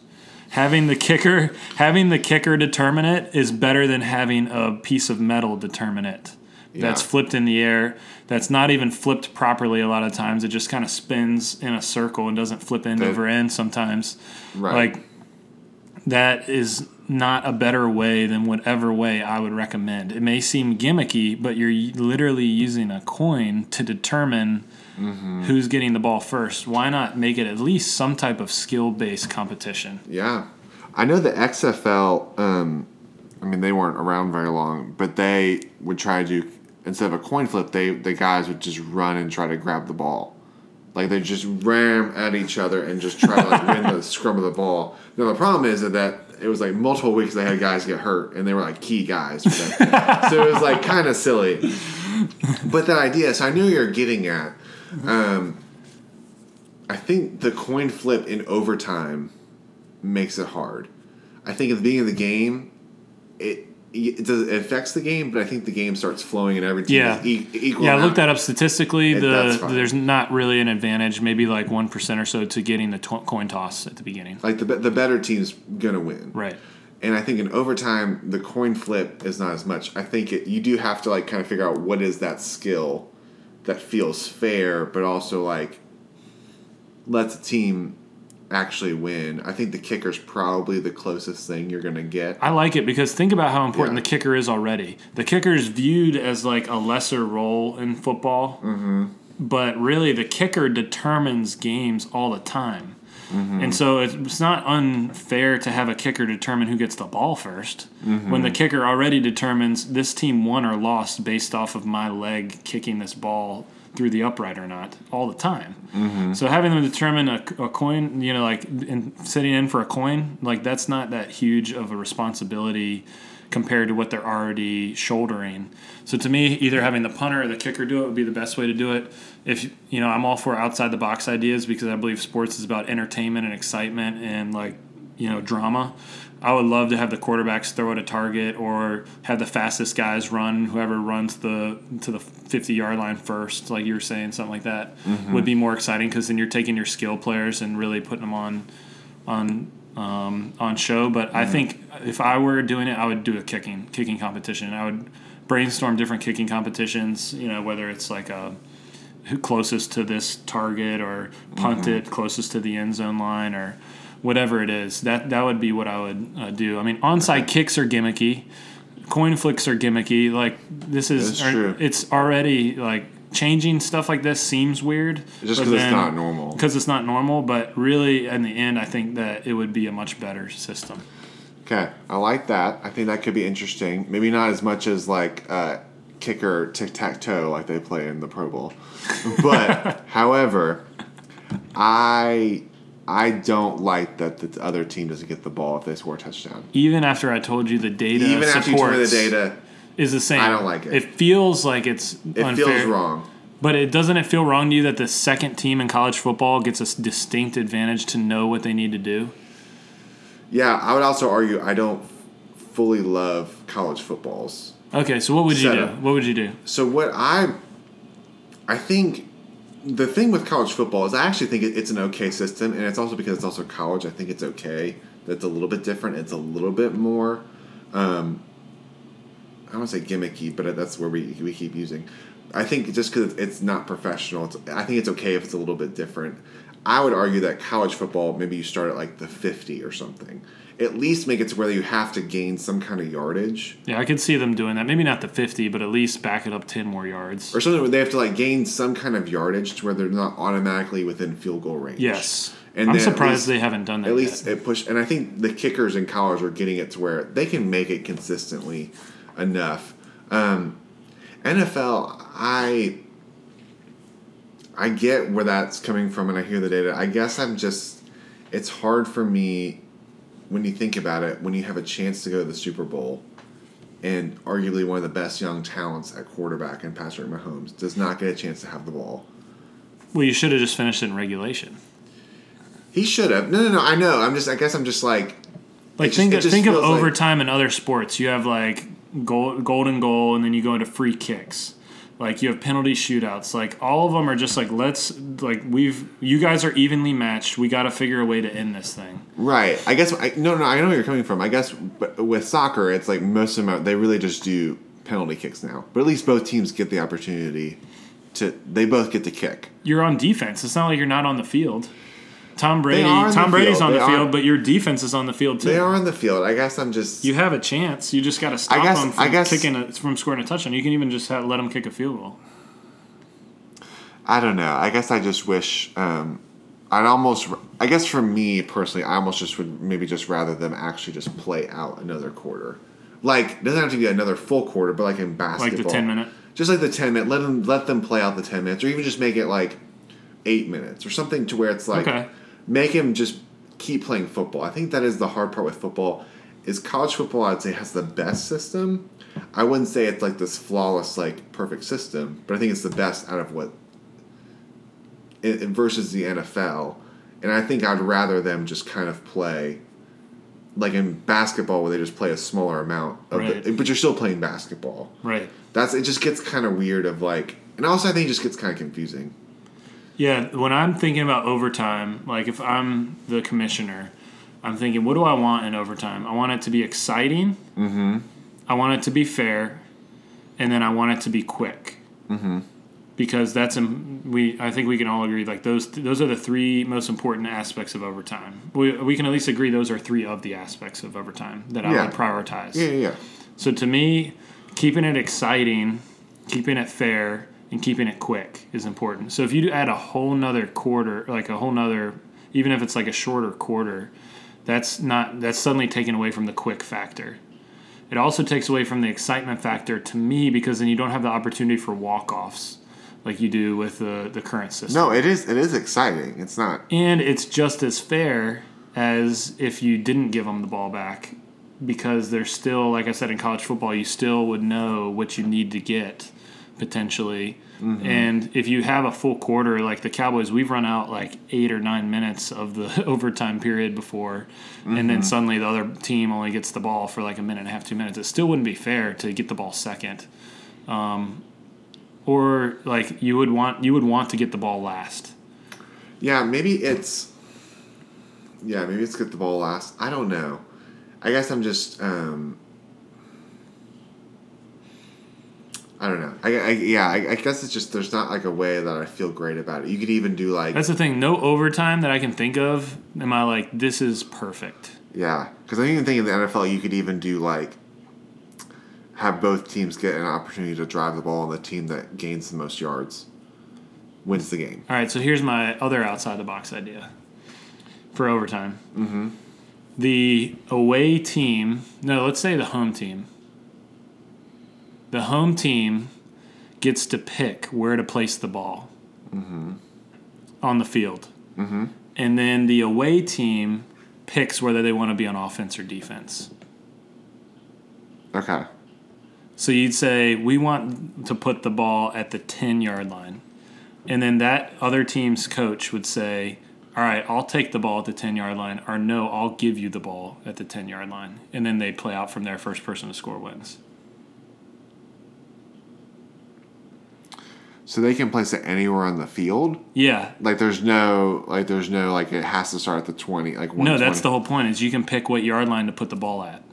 [SPEAKER 2] Having the kicker having the kicker determine it is better than having a piece of metal determine it. That's
[SPEAKER 1] Yeah.
[SPEAKER 2] flipped in the air. That's not even flipped properly a lot of times. It just kind of spins in a circle and doesn't flip end
[SPEAKER 1] That-
[SPEAKER 2] over end sometimes.
[SPEAKER 1] Right.
[SPEAKER 2] Like that is not a better way than whatever way I would recommend. It may seem gimmicky, but you're literally using a coin to determine
[SPEAKER 1] Mm-hmm.
[SPEAKER 2] who's getting the ball first. Why not make it at least some type of skill based competition?
[SPEAKER 1] Yeah, I know the XFL. Um, I mean, they weren't around very long, but they would try to do instead of a coin flip, they the guys would just run and try to grab the ball. Like they just ram at each other and just try to like win the scrum of the ball. Now the problem is that it was like multiple weeks they had guys get hurt and they were like key guys so it was like kind of silly. But that idea, so I knew you're getting at. Um, I think the coin flip in overtime makes it hard. I think at the beginning of the game, it it, does, it affects the game, but I think the game starts flowing and every team
[SPEAKER 2] Yeah.
[SPEAKER 1] e- equal.
[SPEAKER 2] Yeah, I
[SPEAKER 1] amount.
[SPEAKER 2] looked that up statistically.
[SPEAKER 1] That's
[SPEAKER 2] The there's not really an advantage, maybe like one percent or so to getting the to- coin toss at the beginning.
[SPEAKER 1] Like the the better team's gonna win,
[SPEAKER 2] Right.
[SPEAKER 1] And I think in overtime, the coin flip is not as much. I think it, you do have to like kind of figure out what is that skill that feels fair, but also like lets a team actually win. I think the kicker's probably the closest thing you're gonna get.
[SPEAKER 2] I like it because think about how important
[SPEAKER 1] Yeah.
[SPEAKER 2] the kicker is already. The kicker is viewed as like a lesser role in football, mm-hmm. but really the kicker determines games all the time. And so it's not unfair to have a kicker determine who gets the ball 1st when the kicker already determines this team won or lost based off of my leg kicking this ball through the upright or not all the time. Mm-hmm. So having them determine a, a coin, you know, like in, sitting in for a coin, like that's not that huge of a responsibility compared to what they're already shouldering. So to me, either having the punter or the kicker do it would be the best way to do it. If you know, I'm all for outside the box ideas because I believe sports is about entertainment and excitement and like you know drama. I would love to have the quarterbacks throw at a target or have the fastest guys run. Whoever runs the to the 50 yard line first, like you were saying, something like that, mm-hmm. would be more exciting because then you're taking your skill players and really putting them on on um, on show. But I mm-hmm. think if I were doing it, I would do a kicking kicking competition. I would brainstorm different kicking competitions. You know, whether it's like a who closest to this target or punt mm-hmm. it closest to the end zone line or whatever it is. That that would be what I would uh, do. I mean, onside kicks are gimmicky. Coin flicks are gimmicky. Like this is
[SPEAKER 1] true.
[SPEAKER 2] it's already like changing stuff like this seems weird.
[SPEAKER 1] Just because it's not normal.
[SPEAKER 2] because it's not normal, but really, in the end, I think that it would be a much better system.
[SPEAKER 1] Okay, I like that. I think that could be interesting. Maybe not as much as like uh, kicker tic tac toe like they play in the Pro Bowl, but however, I I don't like that the other team doesn't get the ball if they score a touchdown.
[SPEAKER 2] Even after I told you the data
[SPEAKER 1] Even after you told me the data,
[SPEAKER 2] is the same.
[SPEAKER 1] I don't like it.
[SPEAKER 2] It feels like it's
[SPEAKER 1] it
[SPEAKER 2] unfair,
[SPEAKER 1] feels wrong.
[SPEAKER 2] But it doesn't it feel wrong to you that the second team in college football gets a distinct advantage to know what they need to do?
[SPEAKER 1] Yeah, I would also argue I don't fully love college footballs.
[SPEAKER 2] Okay, so what would you do? What would you do?
[SPEAKER 1] So what I I think the thing with college football is I actually think it's an okay system, and it's also because it's also college. I think it's okay. That's a little bit different. It's a little bit more. Um, I don't want to say gimmicky, but that's where we, we keep using. I think just because it's not professional, it's, I think it's okay if it's a little bit different. I would argue that college football, maybe you start at like the 50 or something. At least make it to where you have to gain some kind of yardage.
[SPEAKER 2] Yeah, I could see them doing that. Maybe not the 50, but at least back it up 10 more yards.
[SPEAKER 1] or something where they have to like gain some kind of yardage to where they're not automatically within field goal range.
[SPEAKER 2] Yes.
[SPEAKER 1] And
[SPEAKER 2] I'm surprised
[SPEAKER 1] least-
[SPEAKER 2] they haven't done that
[SPEAKER 1] At
[SPEAKER 2] yet.
[SPEAKER 1] least it pushed, and I think the kickers in college are getting it to where they can make it consistently enough. Um, NFL, I I get where that's coming from, and I hear the data. I guess I'm just, it's hard for me when you think about it. When you have a chance to go to the Super Bowl, and arguably one of the best young talents at quarterback in Patrick Mahomes does not get a chance to have the ball.
[SPEAKER 2] Well, you should have just finished it in regulation.
[SPEAKER 1] He should have. No, no, no. I know. I'm just. I guess I'm just like.
[SPEAKER 2] Like think
[SPEAKER 1] it
[SPEAKER 2] of,
[SPEAKER 1] just
[SPEAKER 2] think of
[SPEAKER 1] feels like-
[SPEAKER 2] overtime in other sports. You have like goal, golden goal, and then you go into free kicks. Like you have penalty shootouts. Like all of them are just like let's like we've you guys are evenly matched. We got to figure a way to end this thing.
[SPEAKER 1] Right. I guess I, no, no. I know where you're coming from. I guess but with soccer, it's like most of them are- they really just do penalty kicks now. But at least both teams get the opportunity to. They both get to kick.
[SPEAKER 2] You're on defense. It's not like you're not on the field. Tom Brady, Tom
[SPEAKER 1] the
[SPEAKER 2] Brady's
[SPEAKER 1] field.
[SPEAKER 2] on the field, but your defense is on the field too.
[SPEAKER 1] They are on the field. I guess I'm just.
[SPEAKER 2] You have a chance. You just got to stop
[SPEAKER 1] guess-
[SPEAKER 2] them
[SPEAKER 1] I
[SPEAKER 2] from
[SPEAKER 1] guess-
[SPEAKER 2] kicking a, from scoring a touchdown. You can even just have, let them kick a field goal.
[SPEAKER 1] I don't know. I guess I just wish. Um, I'd almost. I guess for me personally, I almost just would maybe just rather them actually just play out another quarter. Like doesn't have to be another full quarter, but like in basketball,
[SPEAKER 2] Like the 10 minute?
[SPEAKER 1] just like the ten minute. Let them let them play out the ten minutes, or even just make it like eight minutes or something to where it's like
[SPEAKER 2] Okay.
[SPEAKER 1] Make him just keep playing football. I think that is the hard part with football. Is college football? I'd say has the best system. I wouldn't say it's like this flawless, like perfect system, but I think it's the best out of what it, it- versus the NFL. And I think I'd rather them just kind of play like in basketball where they just play a smaller amount of
[SPEAKER 2] Right.
[SPEAKER 1] the, but you're still playing basketball.
[SPEAKER 2] Right.
[SPEAKER 1] That's it just gets kind of weird of like and also I think it just gets kind of confusing.
[SPEAKER 2] Yeah, when I'm thinking about overtime, like if I'm the commissioner, I'm thinking, what do I want in overtime? I want it to be exciting. Mm-hmm. I want it to be fair, and then I want it to be quick. Mm-hmm. Because that's um, we. I think we can all agree like those. Those are the three most important aspects of overtime. We, we can at least agree those are three of the aspects of overtime that I
[SPEAKER 1] Yeah.
[SPEAKER 2] would prioritize.
[SPEAKER 1] Yeah, yeah, yeah.
[SPEAKER 2] So to me, keeping it exciting, keeping it fair, and keeping it quick is important. So if you add a whole nother quarter, like a whole nother, even if it's like a shorter quarter, that's not that's suddenly taken away from the quick factor. It also takes away from the excitement factor to me because then you don't have the opportunity for walk offs like you do with the the current system.
[SPEAKER 1] No, it is it is exciting. It's not
[SPEAKER 2] And it's just as fair as if you didn't give them the ball back because there's still, like I said, in college football, you still would know what you need to get potentially. And if you have a full quarter, like the Cowboys, we've run out like eight or nine minutes of the overtime period before, and then suddenly the other team only gets the ball for like a minute and a half, two minutes. It still wouldn't be fair to get the ball second. Um, or like you would want you would want to get the ball last.
[SPEAKER 1] Yeah, maybe it's. Yeah, maybe it's get the ball last. I don't know. I guess I'm just. Um, I don't know. I, I yeah. I, I guess it's just there's not like a way that I feel great about it. You could even do like
[SPEAKER 2] That's the thing. No overtime that I can think of. Am I like this is perfect?
[SPEAKER 1] yeah, because I even think in the NFL you could even do like have both teams get an opportunity to drive the ball, and the team that gains the most yards wins the game.
[SPEAKER 2] All right. So here's my other outside the box idea for overtime. Mm-hmm. The away team. No, let's say the home team. The home team gets to pick where to place the ball on the field, mm-hmm. and then the away team picks whether they want to be on offense or defense.
[SPEAKER 1] Okay.
[SPEAKER 2] So you'd say we want to put the ball at the 10 yard line. And then that other team's coach would say, All right, I'll take the ball at the 10 yard line, or no, I'll give you the ball at the 10 yard line. And then they play out from there. First person to score wins.
[SPEAKER 1] So they can place it anywhere on the field.
[SPEAKER 2] Yeah.
[SPEAKER 1] Like there's no like there's no like it has to start at the twenty like
[SPEAKER 2] No, that's the whole point is you can pick what yard line to put the ball at.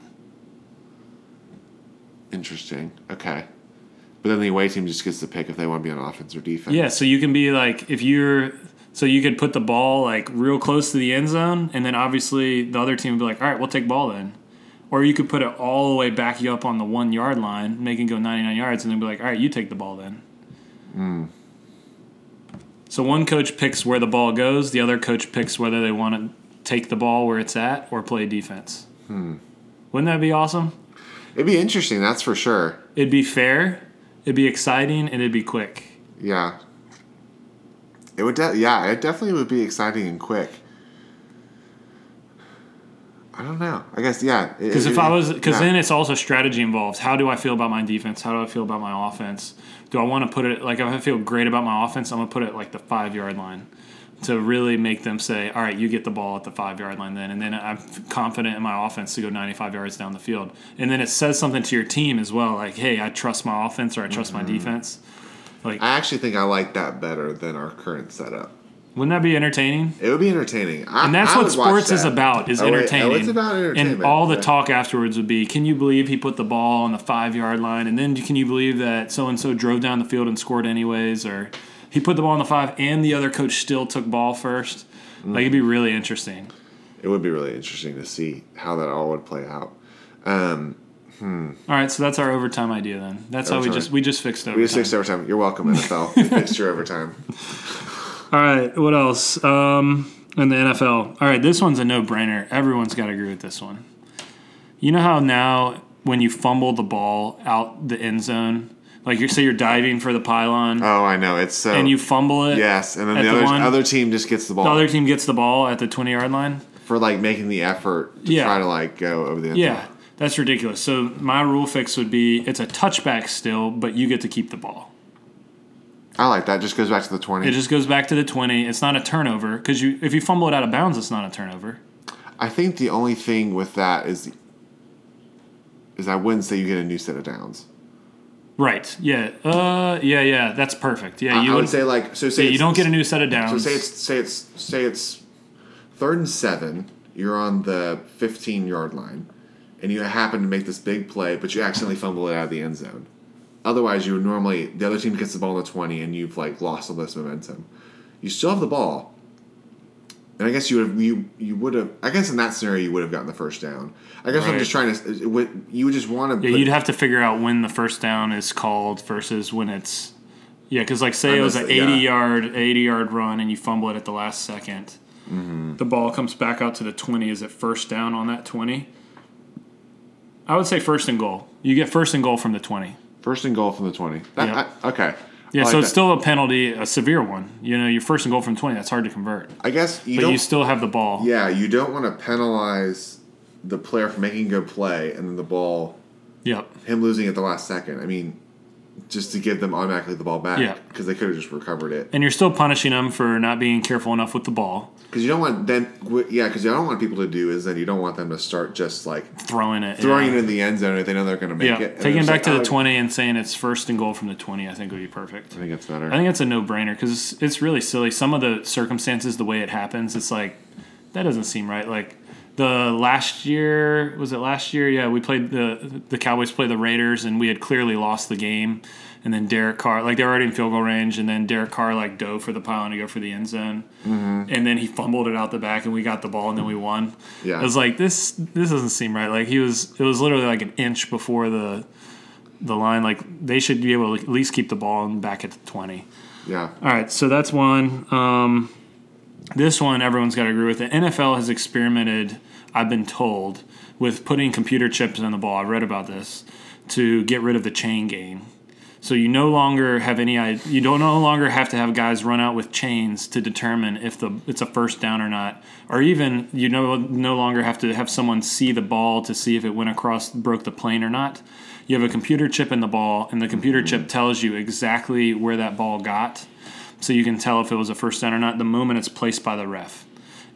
[SPEAKER 1] Interesting. Okay. But then the away team just gets to pick if they want to be on offense or defense.
[SPEAKER 2] Yeah, so you can be like if you're so you could put the ball like real close to the end zone, and then obviously the other team would be like, all right, we'll take ball then. Or you could put it all the way back you up on the one yard line, make it go 99 yards, and then be like, all right, you take the ball then. So one coach picks where the ball goes, the other coach picks whether they want to take the ball where it's at or play defense. Wouldn't that be awesome?
[SPEAKER 1] It'd be interesting, that's for sure.
[SPEAKER 2] It'd be fair, it'd be exciting, and it'd be quick.
[SPEAKER 1] Yeah. It would de- yeah, it definitely would be exciting and quick. I don't know. I guess yeah.
[SPEAKER 2] Because if I was, because then it's also strategy involved. How do I feel about my defense? How do I feel about my offense? Do I want to put it like if I feel great about my offense, I'm gonna put it like the five yard line. to really make them say, all right, you get the ball at the five yard line then. And then I'm confident in my offense to go 95 yards down the field. And then it says something to your team as well, like, hey, I trust my offense or I trust
[SPEAKER 1] Mm-hmm.
[SPEAKER 2] my defense. Like,
[SPEAKER 1] I actually think I like that better than our current setup.
[SPEAKER 2] Wouldn't that be entertaining?
[SPEAKER 1] It would be entertaining. I,
[SPEAKER 2] And that's
[SPEAKER 1] I
[SPEAKER 2] what sports is about is
[SPEAKER 1] Oh, wait, oh,
[SPEAKER 2] entertaining.
[SPEAKER 1] it's about entertainment.
[SPEAKER 2] And all the talk afterwards would be, can you believe he put the ball on the five yard line? And then can you believe that so and so drove down the field and scored anyways? Or he put the ball on the five and the other coach still took ball first? Like it'd be really interesting.
[SPEAKER 1] It would be really interesting to see how that all would play out. Um,
[SPEAKER 2] All right, so that's our overtime idea then. That's how we just we just fixed overtime.
[SPEAKER 1] we just fixed overtime. You're welcome, NFL. we fixed your overtime.
[SPEAKER 2] All right, what else? Um, in the NFL. All right, this one's a no-brainer. Everyone's got to agree with this one. You know how now when you fumble the ball out the end zone, like you say you're diving for the pylon
[SPEAKER 1] Oh, I know. It's so.
[SPEAKER 2] and you fumble it.
[SPEAKER 1] yes, and then the
[SPEAKER 2] the
[SPEAKER 1] other
[SPEAKER 2] one-
[SPEAKER 1] other team just gets the ball
[SPEAKER 2] The other team gets the ball at the 20-yard line.
[SPEAKER 1] for like making the effort to
[SPEAKER 2] Yeah.
[SPEAKER 1] try to like go over the end
[SPEAKER 2] Yeah,
[SPEAKER 1] zone.
[SPEAKER 2] that's ridiculous. So my rule fix would be it's a touchback still, but you get to keep the ball.
[SPEAKER 1] I like that. Just goes back to the twenty.
[SPEAKER 2] It just goes back to the 20. It's not a turnover because you if you fumble it out of bounds, it's not a turnover.
[SPEAKER 1] I think the only thing with that is is I wouldn't say you get a new set of downs.
[SPEAKER 2] Right. Yeah. Uh. Yeah. Yeah. That's perfect. Yeah.
[SPEAKER 1] I,
[SPEAKER 2] You
[SPEAKER 1] I
[SPEAKER 2] would
[SPEAKER 1] would say like so say
[SPEAKER 2] Yeah, you don't get a new set of downs.
[SPEAKER 1] So say it's say it's say it's third and seven. You're on the 15 yard line, and you happen to make this big play, but you accidentally fumble it out of the end zone. Otherwise, you would normally the other team gets the ball in the 20, and you've like lost all this momentum. You still have the ball, and I guess you would have, you you would have. I guess in that scenario, you would have gotten the first down. I guess I'm just trying to. Would, you would just want to.
[SPEAKER 2] yeah, you'd have to figure out when the first down is called versus when it's. Yeah, because like say it was an 80
[SPEAKER 1] yeah.
[SPEAKER 2] yard 80 yard run and you fumble it at the last 2nd
[SPEAKER 1] Mm-hmm.
[SPEAKER 2] The ball comes back out to the 20. Is it first down on that 20? I would say first and goal. You get first and goal from the 20.
[SPEAKER 1] First and goal from the 20. That,
[SPEAKER 2] Yep.
[SPEAKER 1] I- okay.
[SPEAKER 2] Yeah,
[SPEAKER 1] like
[SPEAKER 2] so it's
[SPEAKER 1] that.
[SPEAKER 2] still a penalty, a severe one. You know, your first and goal from 20, that's hard to convert.
[SPEAKER 1] I guess you
[SPEAKER 2] But you still have the ball.
[SPEAKER 1] Yeah, you don't want to penalize the player for making a good play and then the ball,
[SPEAKER 2] Yep.
[SPEAKER 1] him losing at the last second. I mean, just to give them automatically the ball back
[SPEAKER 2] Yeah.
[SPEAKER 1] because they could have just recovered it.
[SPEAKER 2] And you're still punishing them for not being careful enough with the ball,
[SPEAKER 1] Because you don't want then, yeah, because you don't want people to do is then you don't want them to start just like
[SPEAKER 2] throwing it.
[SPEAKER 1] throwing
[SPEAKER 2] yeah.
[SPEAKER 1] it in the end zone if they know they're going to make
[SPEAKER 2] Yeah,
[SPEAKER 1] it. And
[SPEAKER 2] taking it back
[SPEAKER 1] like,
[SPEAKER 2] to the
[SPEAKER 1] "Oh,
[SPEAKER 2] 20 and saying it's first and goal from the 20, I think would be perfect.
[SPEAKER 1] I think it's better.
[SPEAKER 2] I think it's a no brainer because it's, it's really silly. Some of the circumstances, the way it happens, it's like, that doesn't seem right. Like, the last year, was it last year? Yeah, we played the, the Cowboys played the Raiders and we had clearly lost the game. And then Derek Carr, like they were already in field goal range, and then Derek Carr like dove for the pylon to go for the end zone,
[SPEAKER 1] Mm-hmm.
[SPEAKER 2] and then he fumbled it out the back, and we got the ball, and then we won.
[SPEAKER 1] Yeah.
[SPEAKER 2] I was like, this this doesn't seem right. Like he was, it was literally like an inch before the the line. Like they should be able to at least keep the ball back at the twenty.
[SPEAKER 1] yeah.
[SPEAKER 2] All right, so that's one. Um, this one, everyone's got to agree with The NFL has experimented, I've been told, with putting computer chips in the ball. I've read about this to get rid of the chain game. So you no longer have any. You don't no longer have to have guys run out with chains to determine if the it's a first down or not, or even you no no longer have to have someone see the ball to see if it went across broke the plane or not. You have a computer chip in the ball, and the computer mm-hmm. chip tells you exactly where that ball got, so you can tell if it was a first down or not the moment it's placed by the ref.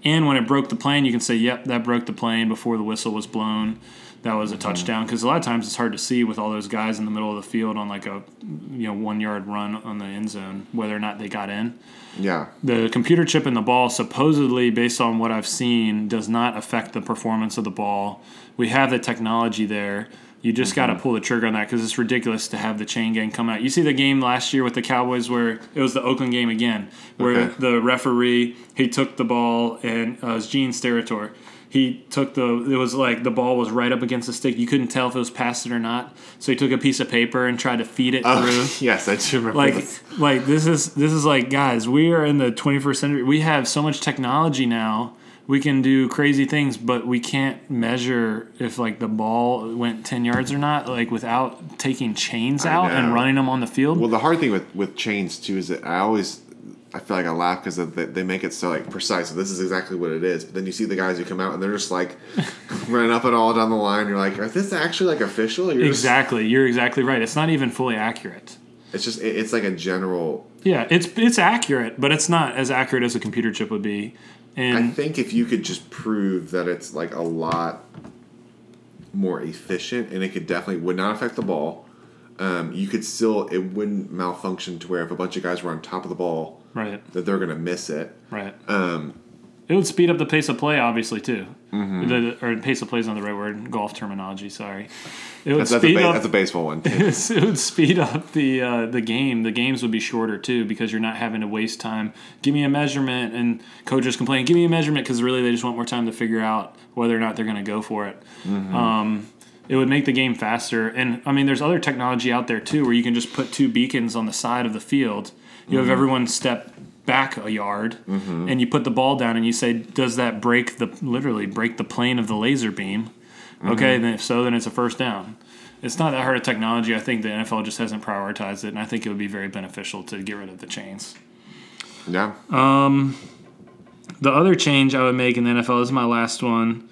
[SPEAKER 2] And when it broke the plane, you can say, "Yep, that broke the plane before the whistle was blown. That was a mm-hmm. touchdown." Because a lot of times it's hard to see with all those guys in the middle of the field on like a you know one yard run on the end zone whether or not they got in.
[SPEAKER 1] Yeah.
[SPEAKER 2] The computer chip in the ball, supposedly, based on what I've seen, does not affect the performance of the ball. We have the technology there. You just got to pull the trigger on that because it's ridiculous to have the chain gang come out. You see the game last year with the Cowboys where it was the Oakland game again, where
[SPEAKER 1] Okay.
[SPEAKER 2] the referee he took the ball and uh, it was Gene Steratore. He took the it was like the ball was right up against the stick. You couldn't tell if it was past it or not. So he took a piece of paper and tried to feed it
[SPEAKER 1] Oh,
[SPEAKER 2] through
[SPEAKER 1] yes, I do remember
[SPEAKER 2] like
[SPEAKER 1] this.
[SPEAKER 2] like this is this is like guys we are in the 21st century we have so much technology now we can do crazy things but we can't measure if like the ball went 10 yards or not like without taking chains
[SPEAKER 1] I
[SPEAKER 2] out and running them on the field
[SPEAKER 1] Well, the hard thing with with chains too is that I always I feel like I laugh because they, they make it so like precise. This is exactly what it is. But then you see the guys who come out and they're just like running up and all down the line. You're like, is this actually like official? You're just-
[SPEAKER 2] exactly you're exactly right it's not even fully accurate
[SPEAKER 1] It's just it, it's like a general.
[SPEAKER 2] Yeah, it's it's accurate, but it's not as accurate as a computer chip would be.
[SPEAKER 1] I think if you could just prove that it's like a lot more efficient, and it could definitely would not affect the ball. Um, you could still it wouldn't malfunction to where if a bunch of guys were on top of the ball
[SPEAKER 2] right,
[SPEAKER 1] that they're gonna miss it.
[SPEAKER 2] right.
[SPEAKER 1] Um,
[SPEAKER 2] It would speed up the pace of play, obviously, too.
[SPEAKER 1] Mm-hmm.
[SPEAKER 2] The, or pace of play is not the right word. Golf terminology. Sorry. It would
[SPEAKER 1] that's, that's, a
[SPEAKER 2] speed
[SPEAKER 1] ba-
[SPEAKER 2] up.
[SPEAKER 1] that's a baseball one. too.
[SPEAKER 2] it would speed up the uh, the game. The games would be shorter too because you're not having to waste time. Give me a measurement, and coaches complain. Give me a measurement because really they just want more time to figure out whether or not they're going to go for it. Um, it would make the game faster, and I mean, there's other technology out there too where you can just put two beacons on the side of the field. You have everyone step back a yard, and you put the ball down, and you say, "Does that break the literally break the plane of the laser beam?" Okay, then if so, then it's a first down. It's not that hard of technology. I think the NFL just hasn't prioritized it, and I think it would be very beneficial to get rid of the chains.
[SPEAKER 1] yeah.
[SPEAKER 2] Um, The other change I would make in the NFL is my last one.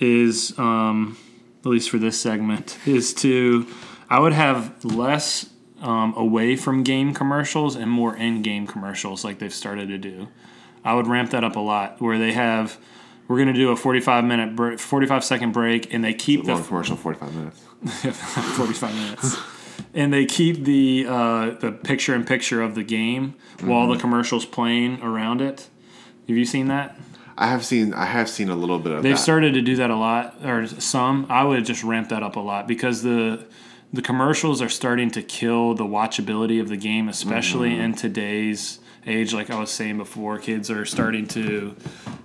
[SPEAKER 2] Is um, at least for this segment is to I would have less um, away from game commercials and more in game commercials like they've started to do. I would ramp that up a lot where they have we're going to do a 45 minute break, 45 second break and they keep the
[SPEAKER 1] Long commercial, forty five minutes.
[SPEAKER 2] 45 minutes. And they keep the uh, the picture in picture of the game while the commercials playing around it. Have you seen that?
[SPEAKER 1] I have seen I have seen a little bit of
[SPEAKER 2] They've
[SPEAKER 1] that.
[SPEAKER 2] started to do that a lot, or some. I would just ramp that up a lot because the the commercials are starting to kill the watchability of the game, especially mm-hmm. in today's age. Like I was saying before, kids are starting to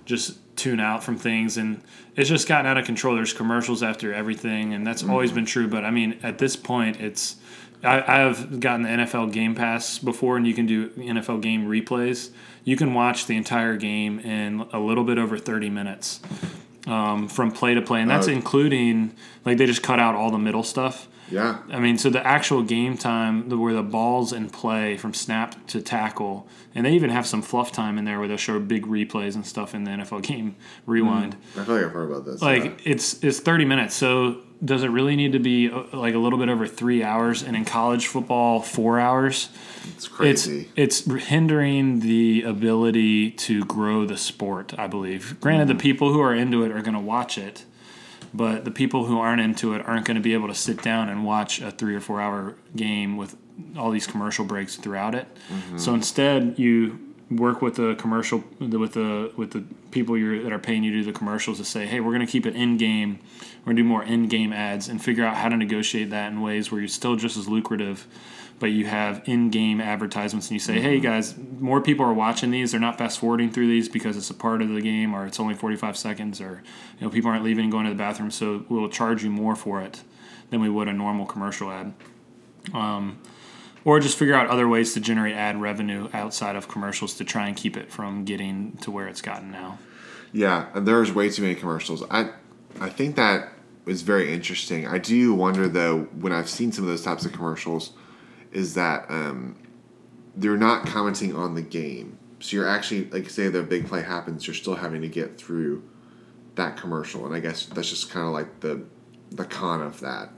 [SPEAKER 2] just tune out from things, and it's just gotten out of control. There's commercials after everything, and that's always mm-hmm. been true. But I mean, at this point, it's I, I have gotten the NFL Game Pass before, and you can do NFL game replays. You can watch the entire game in a little bit over 30 minutes um, from play to play, and that's
[SPEAKER 1] Oh.
[SPEAKER 2] including like they just cut out all the middle stuff.
[SPEAKER 1] Yeah.
[SPEAKER 2] I mean, so the actual game time, the, where the ball's in play from snap to tackle, and they even have some fluff time in there where they'll show big replays and stuff in the NFL game rewind.
[SPEAKER 1] I feel like I've heard about this.
[SPEAKER 2] Like
[SPEAKER 1] yeah.
[SPEAKER 2] it's it's thirty minutes. So does it really need to be uh, like a little bit over three hours? And in college football, four hours.
[SPEAKER 1] it's crazy.
[SPEAKER 2] It's it's hindering the ability to grow the sport. I believe. Granted,
[SPEAKER 1] Mm-hmm.
[SPEAKER 2] the people who are into it are going to watch it, but the people who aren't into it aren't going to be able to sit down and watch a three or four hour game with all these commercial breaks throughout it.
[SPEAKER 1] Mm-hmm.
[SPEAKER 2] So instead, you work with the commercial with the with the people you're, that are paying you to do the commercials to say, hey, we're going to keep it in game. We're going to do more in game ads and figure out how to negotiate that in ways where you're still just as lucrative. But you have in-game advertisements, and you say, "Hey guys, more people are watching these. They're not fast forwarding through these because it's a part of the game, or it's only 45 seconds, or you know people aren't leaving and going to the bathroom. So we'll charge you more for it than we would a normal commercial ad." Um, or just figure out other ways to generate ad revenue outside of commercials to try and keep it from getting to where it's gotten now.
[SPEAKER 1] Yeah, there's way too many commercials. I I think that is very interesting. I do wonder though when I've seen some of those types of commercials, is that um, they're not commenting on the game. So you're actually like say the big play happens, you're still having to get through that commercial, and I guess that's just kind of like the the con of that.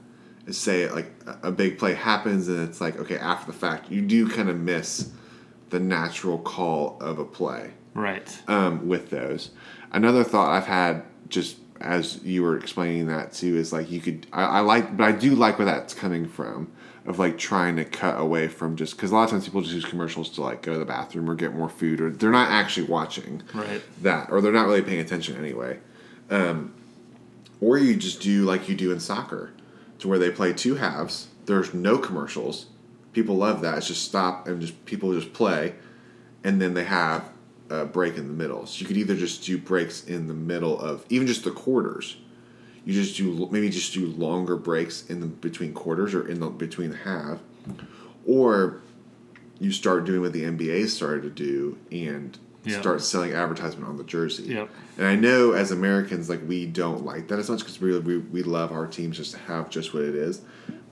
[SPEAKER 1] Is say like a- big play happens and it's like okay after the fact you do kind of miss the natural call of a play
[SPEAKER 2] Right.
[SPEAKER 1] um, with those. Another thought I've had just as you were explaining that too is like you could I, I like but I do like where that's coming from of like trying to cut away from just because a lot of times people just use commercials to like go to the bathroom or get more food or they're not actually watching
[SPEAKER 2] Right.
[SPEAKER 1] that or they're not really paying attention anyway um, or you just do like you do in soccer to where they play two halves there's no commercials people love that it's just stop and just people just play and then they have a break in the middle so you could either just do breaks in the middle of even just the quarters you just do maybe just do longer breaks in the between quarters or in the between the half or you start doing what the NBA started to do and
[SPEAKER 2] Yeah.
[SPEAKER 1] start selling advertisement on the jersey.
[SPEAKER 2] Yep.
[SPEAKER 1] And I know as Americans, like we don't like that as much because we, we we love our teams just to have just what it is.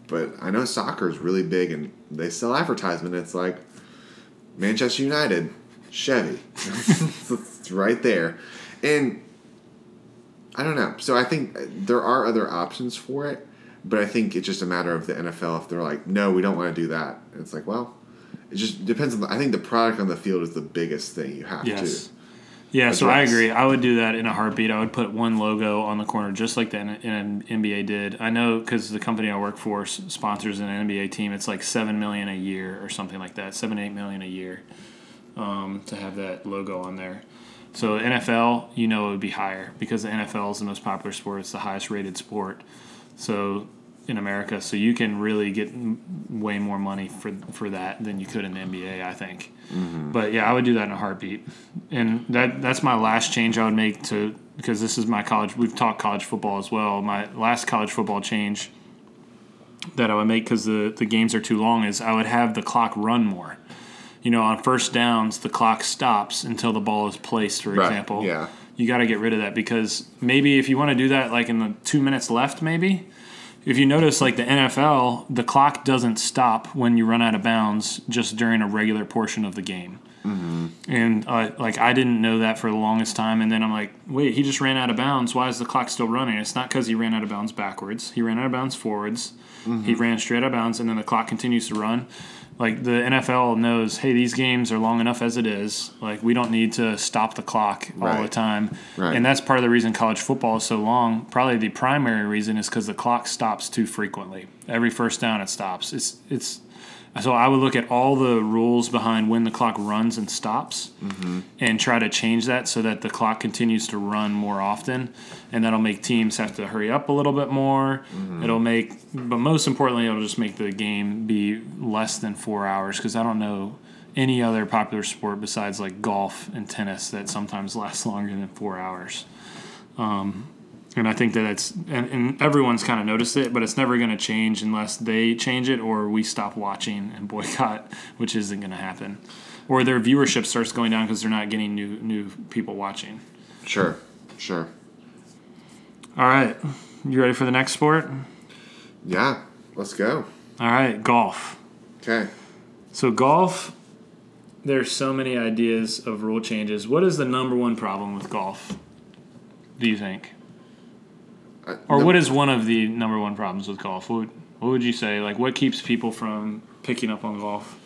[SPEAKER 1] But I know soccer is really big and they sell advertisement. It's like Manchester United, Chevy, it's right there, and I don't know. So I think there are other options for it, But I think it's just a matter of the NFL if they're like, no, we don't want to do that. And it's like, well, it just depends on. The, I think the product on the field is the biggest thing you have
[SPEAKER 2] Yes.
[SPEAKER 1] to.
[SPEAKER 2] Yeah, so I agree. I would do that in a heartbeat. I would put one logo on the corner, just like the N- NBA did. I know because the company I work for sponsors an NBA team. It's like seven million a year or something like that, seven eight million a year, um, to have that logo on there. So NFL, you know, it would be higher because the NFL is the most popular sport. It's the highest rated sport. So in America, so you can really get m- way more money for for that than you could in the NBA. I think. Mm-hmm. But yeah, I would do that in a heartbeat. And that that's my last change I would make to because this is my college. We've talked college football as well. My last college football change that I would make because the the games are too long is I would have the clock run more. You know, on first downs, the clock stops until the ball is placed. For
[SPEAKER 1] Right,
[SPEAKER 2] example,
[SPEAKER 1] yeah.
[SPEAKER 2] you got to get rid of that because maybe if you want to do that, like in the two minutes left, maybe if you notice, like the NFL, the clock doesn't stop when you run out of bounds just during a regular portion of the game. And uh, like I didn't know that for the longest time, and then I'm like, wait, he just ran out of bounds. Why is the clock still running? It's not because he ran out of bounds backwards. He ran out of bounds forwards. He ran straight out of bounds, and then the clock continues to run. Like the NFL knows, hey, these games are long enough as it is. Like we don't need to stop the clock all the time.
[SPEAKER 1] Right.
[SPEAKER 2] And that's part of the reason college football is so long. Probably the primary reason is because the clock stops too frequently. Every first down, it stops. It's it's. So I would look at all the rules behind when the clock runs and stops, and try to change that so that the clock continues to run more often, and that'll make teams have to hurry up a little bit more. It'll make, but most importantly, it'll just make the game be less than four hours because I don't know any other popular sport besides like golf and tennis that sometimes lasts longer than four hours. Um, and I think that it's and, and everyone's kind of noticed it, but it's never going to change unless they change it or we stop watching and boycott, which isn't going to happen, or their viewership starts going down because they're not getting new new people watching.
[SPEAKER 1] Sure, sure.
[SPEAKER 2] All right, you ready for the next sport?
[SPEAKER 1] Yeah, let's go.
[SPEAKER 2] All right, golf.
[SPEAKER 1] Okay.
[SPEAKER 2] So golf, there's so many ideas of rule changes. What is the number one problem with golf? Do you think? Or what is one of the number one problems with golf? What would, what would you say? Like, what keeps people from picking up on golf?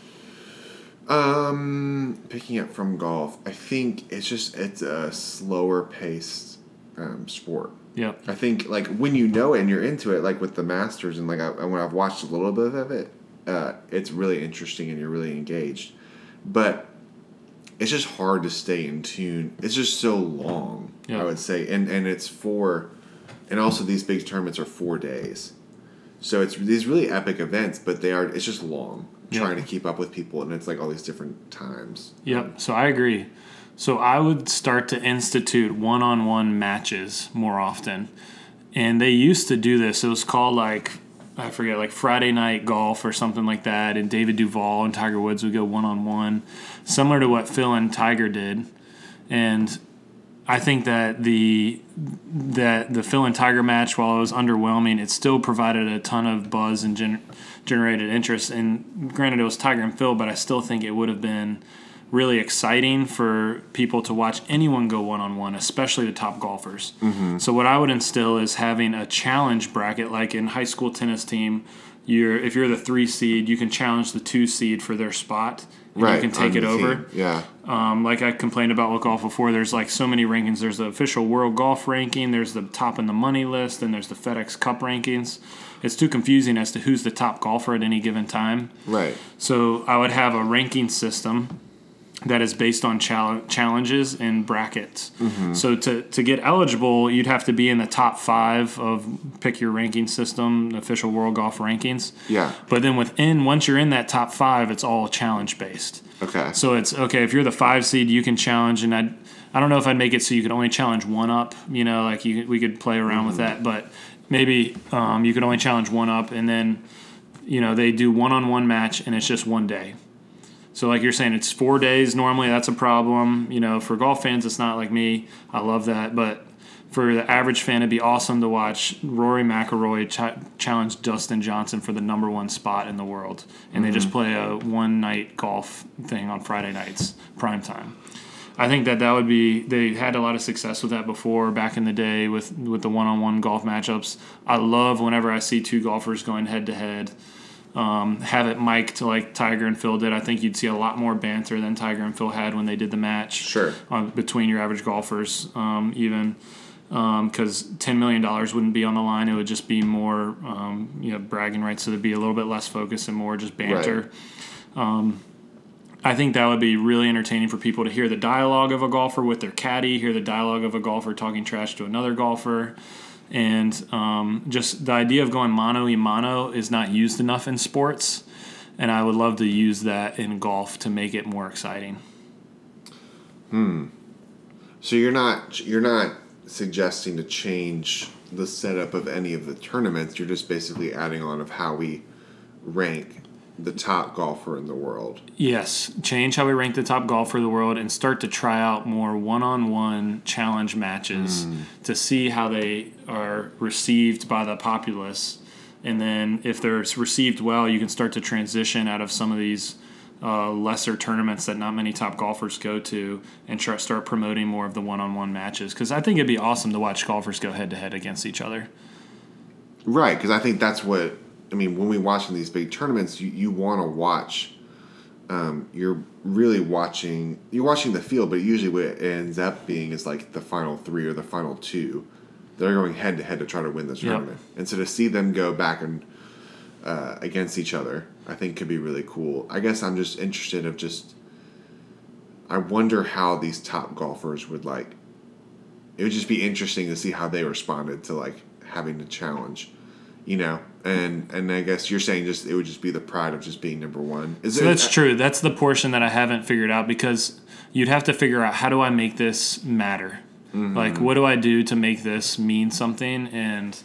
[SPEAKER 1] Um, picking up from golf, I think it's just it's a slower paced um, sport.
[SPEAKER 2] Yep.
[SPEAKER 1] I think like when you know it and you're into it, like with the Masters and like I, when I've watched a little bit of it, uh, it's really interesting and you're really engaged. But it's just hard to stay in tune. It's just so long.
[SPEAKER 2] Yeah.
[SPEAKER 1] I would say, and and it's four, and also these big tournaments are four days, so it's these really epic events. But they are it's just long
[SPEAKER 2] Yeah.
[SPEAKER 1] trying to keep up with people, and it's like all these different times.
[SPEAKER 2] Yep. So I agree. So I would start to institute one on one matches more often. And they used to do this. It was called like, I forget, like Friday night golf or something like that. And David Duval and Tiger Woods would go one on one, similar to what Phil and Tiger did. And I think that the that the Phil and Tiger match, while it was underwhelming, it still provided a ton of buzz and gen- generated interest. And granted, it was Tiger and Phil, but I still think it would have been really exciting for people to watch anyone go one on one, especially the top golfers. Mm-hmm. So what I would instill is having a challenge bracket, like in high school tennis team. You're if you're the three seed, you can challenge the two seed for their spot. And
[SPEAKER 1] Right.
[SPEAKER 2] You can take it over.
[SPEAKER 1] team. Yeah.
[SPEAKER 2] Um, like I complained about with golf before, there's like so many rankings. There's the official world golf ranking, there's the top in the money list, and there's the FedEx Cup rankings. It's too confusing as to who's the top golfer at any given time.
[SPEAKER 1] Right.
[SPEAKER 2] So I would have a ranking system that is based on chal- challenges and brackets. So to, to get eligible, you'd have to be in the top five of pick your ranking system, the official world golf rankings.
[SPEAKER 1] Yeah.
[SPEAKER 2] But then within, once you're in that top five, it's all challenge based.
[SPEAKER 1] Okay.
[SPEAKER 2] So it's okay if you're the five seed, you can challenge, and I, I don't know if I'd make it so you could only challenge one up. You know, like you we could play around with that, but maybe um, you could only challenge one up, and then you know they do one on one match, and it's just one day. So like you're saying, it's four days normally. That's a problem. You know, for golf fans, it's not like me. I love that, but for the average fan, it'd be awesome to watch Rory McIlroy ch- challenge Dustin Johnson for the number one spot in the world, and they just mm-hmm. play a one night golf thing on Friday nights, prime time. I think that that would be they had a lot of success with that before back in the day with with the one on one golf matchups. I love whenever I see two golfers going head to head. Um, have it mic'd like Tiger and Phil did. I think you'd see a lot more banter than Tiger and Phil had when they did the match.
[SPEAKER 1] Sure.
[SPEAKER 2] On, between your average golfers, um, even because um, ten million dollars wouldn't be on the line. It would just be more, um, you know, bragging rights. So there'd be a little bit less focus and more just banter. Right. Um, I think that would be really entertaining for people to hear the dialogue of a golfer with their caddy, hear the dialogue of a golfer talking trash to another golfer. And um, just the idea of going mano y mano is not used enough in sports. And I would love to use that in golf to make it more exciting.
[SPEAKER 1] Hmm. So you're not you're not suggesting to change the setup of any of the tournaments. You're just basically adding on of how we rank the top golfer in the world.
[SPEAKER 2] Yes, change how we rank the top golfer in the world and start to try out more one-on-one challenge matches mm. to see how they are received by the populace. And then if they're received well, you can start to transition out of some of these uh, lesser tournaments that not many top golfers go to and try, start promoting more of the one-on-one matches because I think it'd be awesome to watch golfers go head-to-head against each other.
[SPEAKER 1] Right, because I think that's what I mean, when we watch in these big tournaments, you, you want to watch. Um, you're really watching. You're watching the field, but usually what it ends up being is like the final three or the final two. They're going head to head to try to win this tournament, and so to see them go back and uh, against each other, I think could be really cool. I guess I'm just interested of just. I wonder how these top golfers would like. It would just be interesting to see how they responded to like having to challenge you know and and i guess you're saying just it would just be the pride of just being number one.
[SPEAKER 2] Is so it, that's true. That's the portion that i haven't figured out because you'd have to figure out how do i make this matter? Mm-hmm. like what do i do to make this mean something and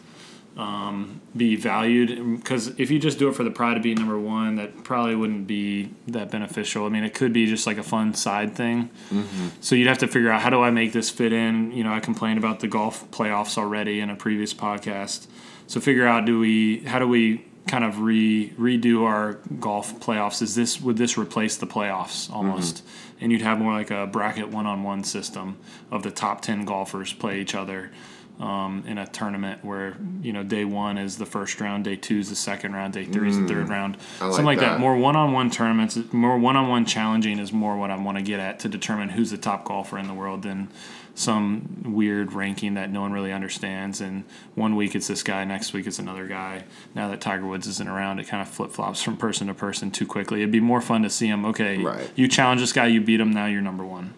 [SPEAKER 2] um, be valued? Because if you just do it for the pride of being number one that probably wouldn't be that beneficial. I mean it could be just like a fun side thing. Mm-hmm. so you'd have to figure out how do i make this fit in? You know i complained about the golf playoffs already in a previous podcast so figure out do we how do we kind of re redo our golf playoffs? Is this would this replace the playoffs almost? Mm-hmm. And you'd have more like a bracket one on one system of the top ten golfers play each other. Um, in a tournament where you know day one is the first round, day two is the second round, day three is the third mm. round, like something like that. that. More one-on-one tournaments, more one-on-one challenging is more what I want to get at to determine who's the top golfer in the world than some weird ranking that no one really understands. And one week it's this guy, next week it's another guy. Now that Tiger Woods isn't around, it kind of flip flops from person to person too quickly. It'd be more fun to see him. Okay, right. you challenge this guy, you beat him. Now you're number one.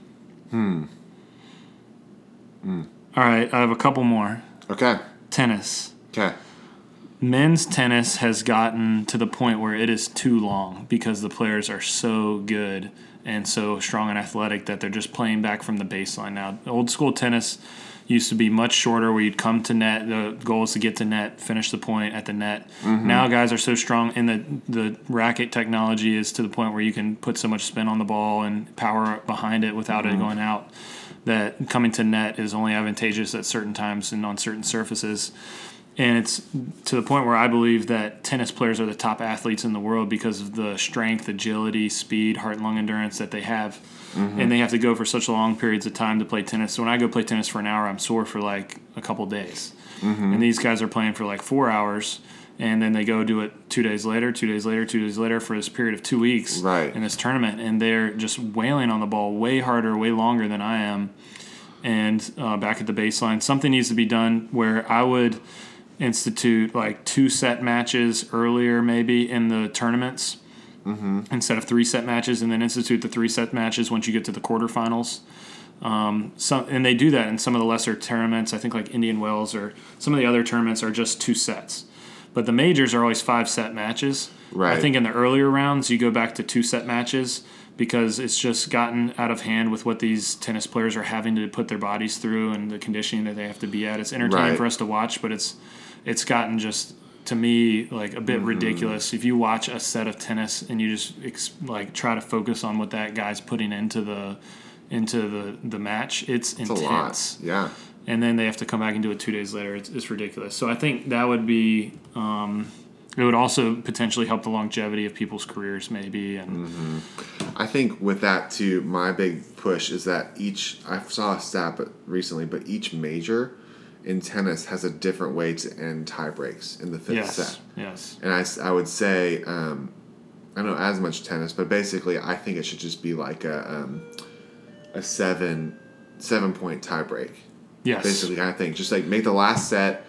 [SPEAKER 2] Hmm. Hmm. All right, I have a couple more.
[SPEAKER 1] Okay.
[SPEAKER 2] Tennis.
[SPEAKER 1] Okay.
[SPEAKER 2] Men's tennis has gotten to the point where it is too long because the players are so good and so strong and athletic that they're just playing back from the baseline now. Old school tennis used to be much shorter where you'd come to net the goal is to get to net finish the point at the net mm-hmm. now guys are so strong and the the racket technology is to the point where you can put so much spin on the ball and power behind it without mm-hmm. it going out that coming to net is only advantageous at certain times and on certain surfaces and it's to the point where I believe that tennis players are the top athletes in the world because of the strength, agility, speed, heart and lung endurance that they have. Mm-hmm. And they have to go for such long periods of time to play tennis. So when I go play tennis for an hour, I'm sore for like a couple days. Mm-hmm. And these guys are playing for like four hours. And then they go do it two days later, two days later, two days later for this period of two weeks
[SPEAKER 1] right.
[SPEAKER 2] in this tournament. And they're just wailing on the ball way harder, way longer than I am. And uh, back at the baseline, something needs to be done where I would – institute like two set matches earlier, maybe in the tournaments mm-hmm. instead of three set matches, and then institute the three set matches once you get to the quarterfinals. Um, some, and they do that in some of the lesser tournaments. I think like Indian Wells or some of the other tournaments are just two sets. But the majors are always five set matches. Right. I think in the earlier rounds you go back to two set matches because it's just gotten out of hand with what these tennis players are having to put their bodies through and the conditioning that they have to be at. It's entertaining right. for us to watch, but it's it's gotten just to me like a bit mm-hmm. ridiculous. If you watch a set of tennis and you just ex- like try to focus on what that guy's putting into the into the the match it's, it's intense.
[SPEAKER 1] Yeah.
[SPEAKER 2] And then they have to come back and do it two days later. It's, it's ridiculous. So i think that would be um, it would also potentially help the longevity of people's careers maybe and
[SPEAKER 1] mm-hmm. I think with that too, my big push is that each I saw a stat but recently, but each major in tennis has a different way to end tie breaks in the fifth
[SPEAKER 2] Yes.
[SPEAKER 1] set.
[SPEAKER 2] Yes.
[SPEAKER 1] And I, I would say um, I don't know as much tennis, but basically I think it should just be like a um, a seven seven point tie break.
[SPEAKER 2] Yes.
[SPEAKER 1] Basically, I think just like make the last set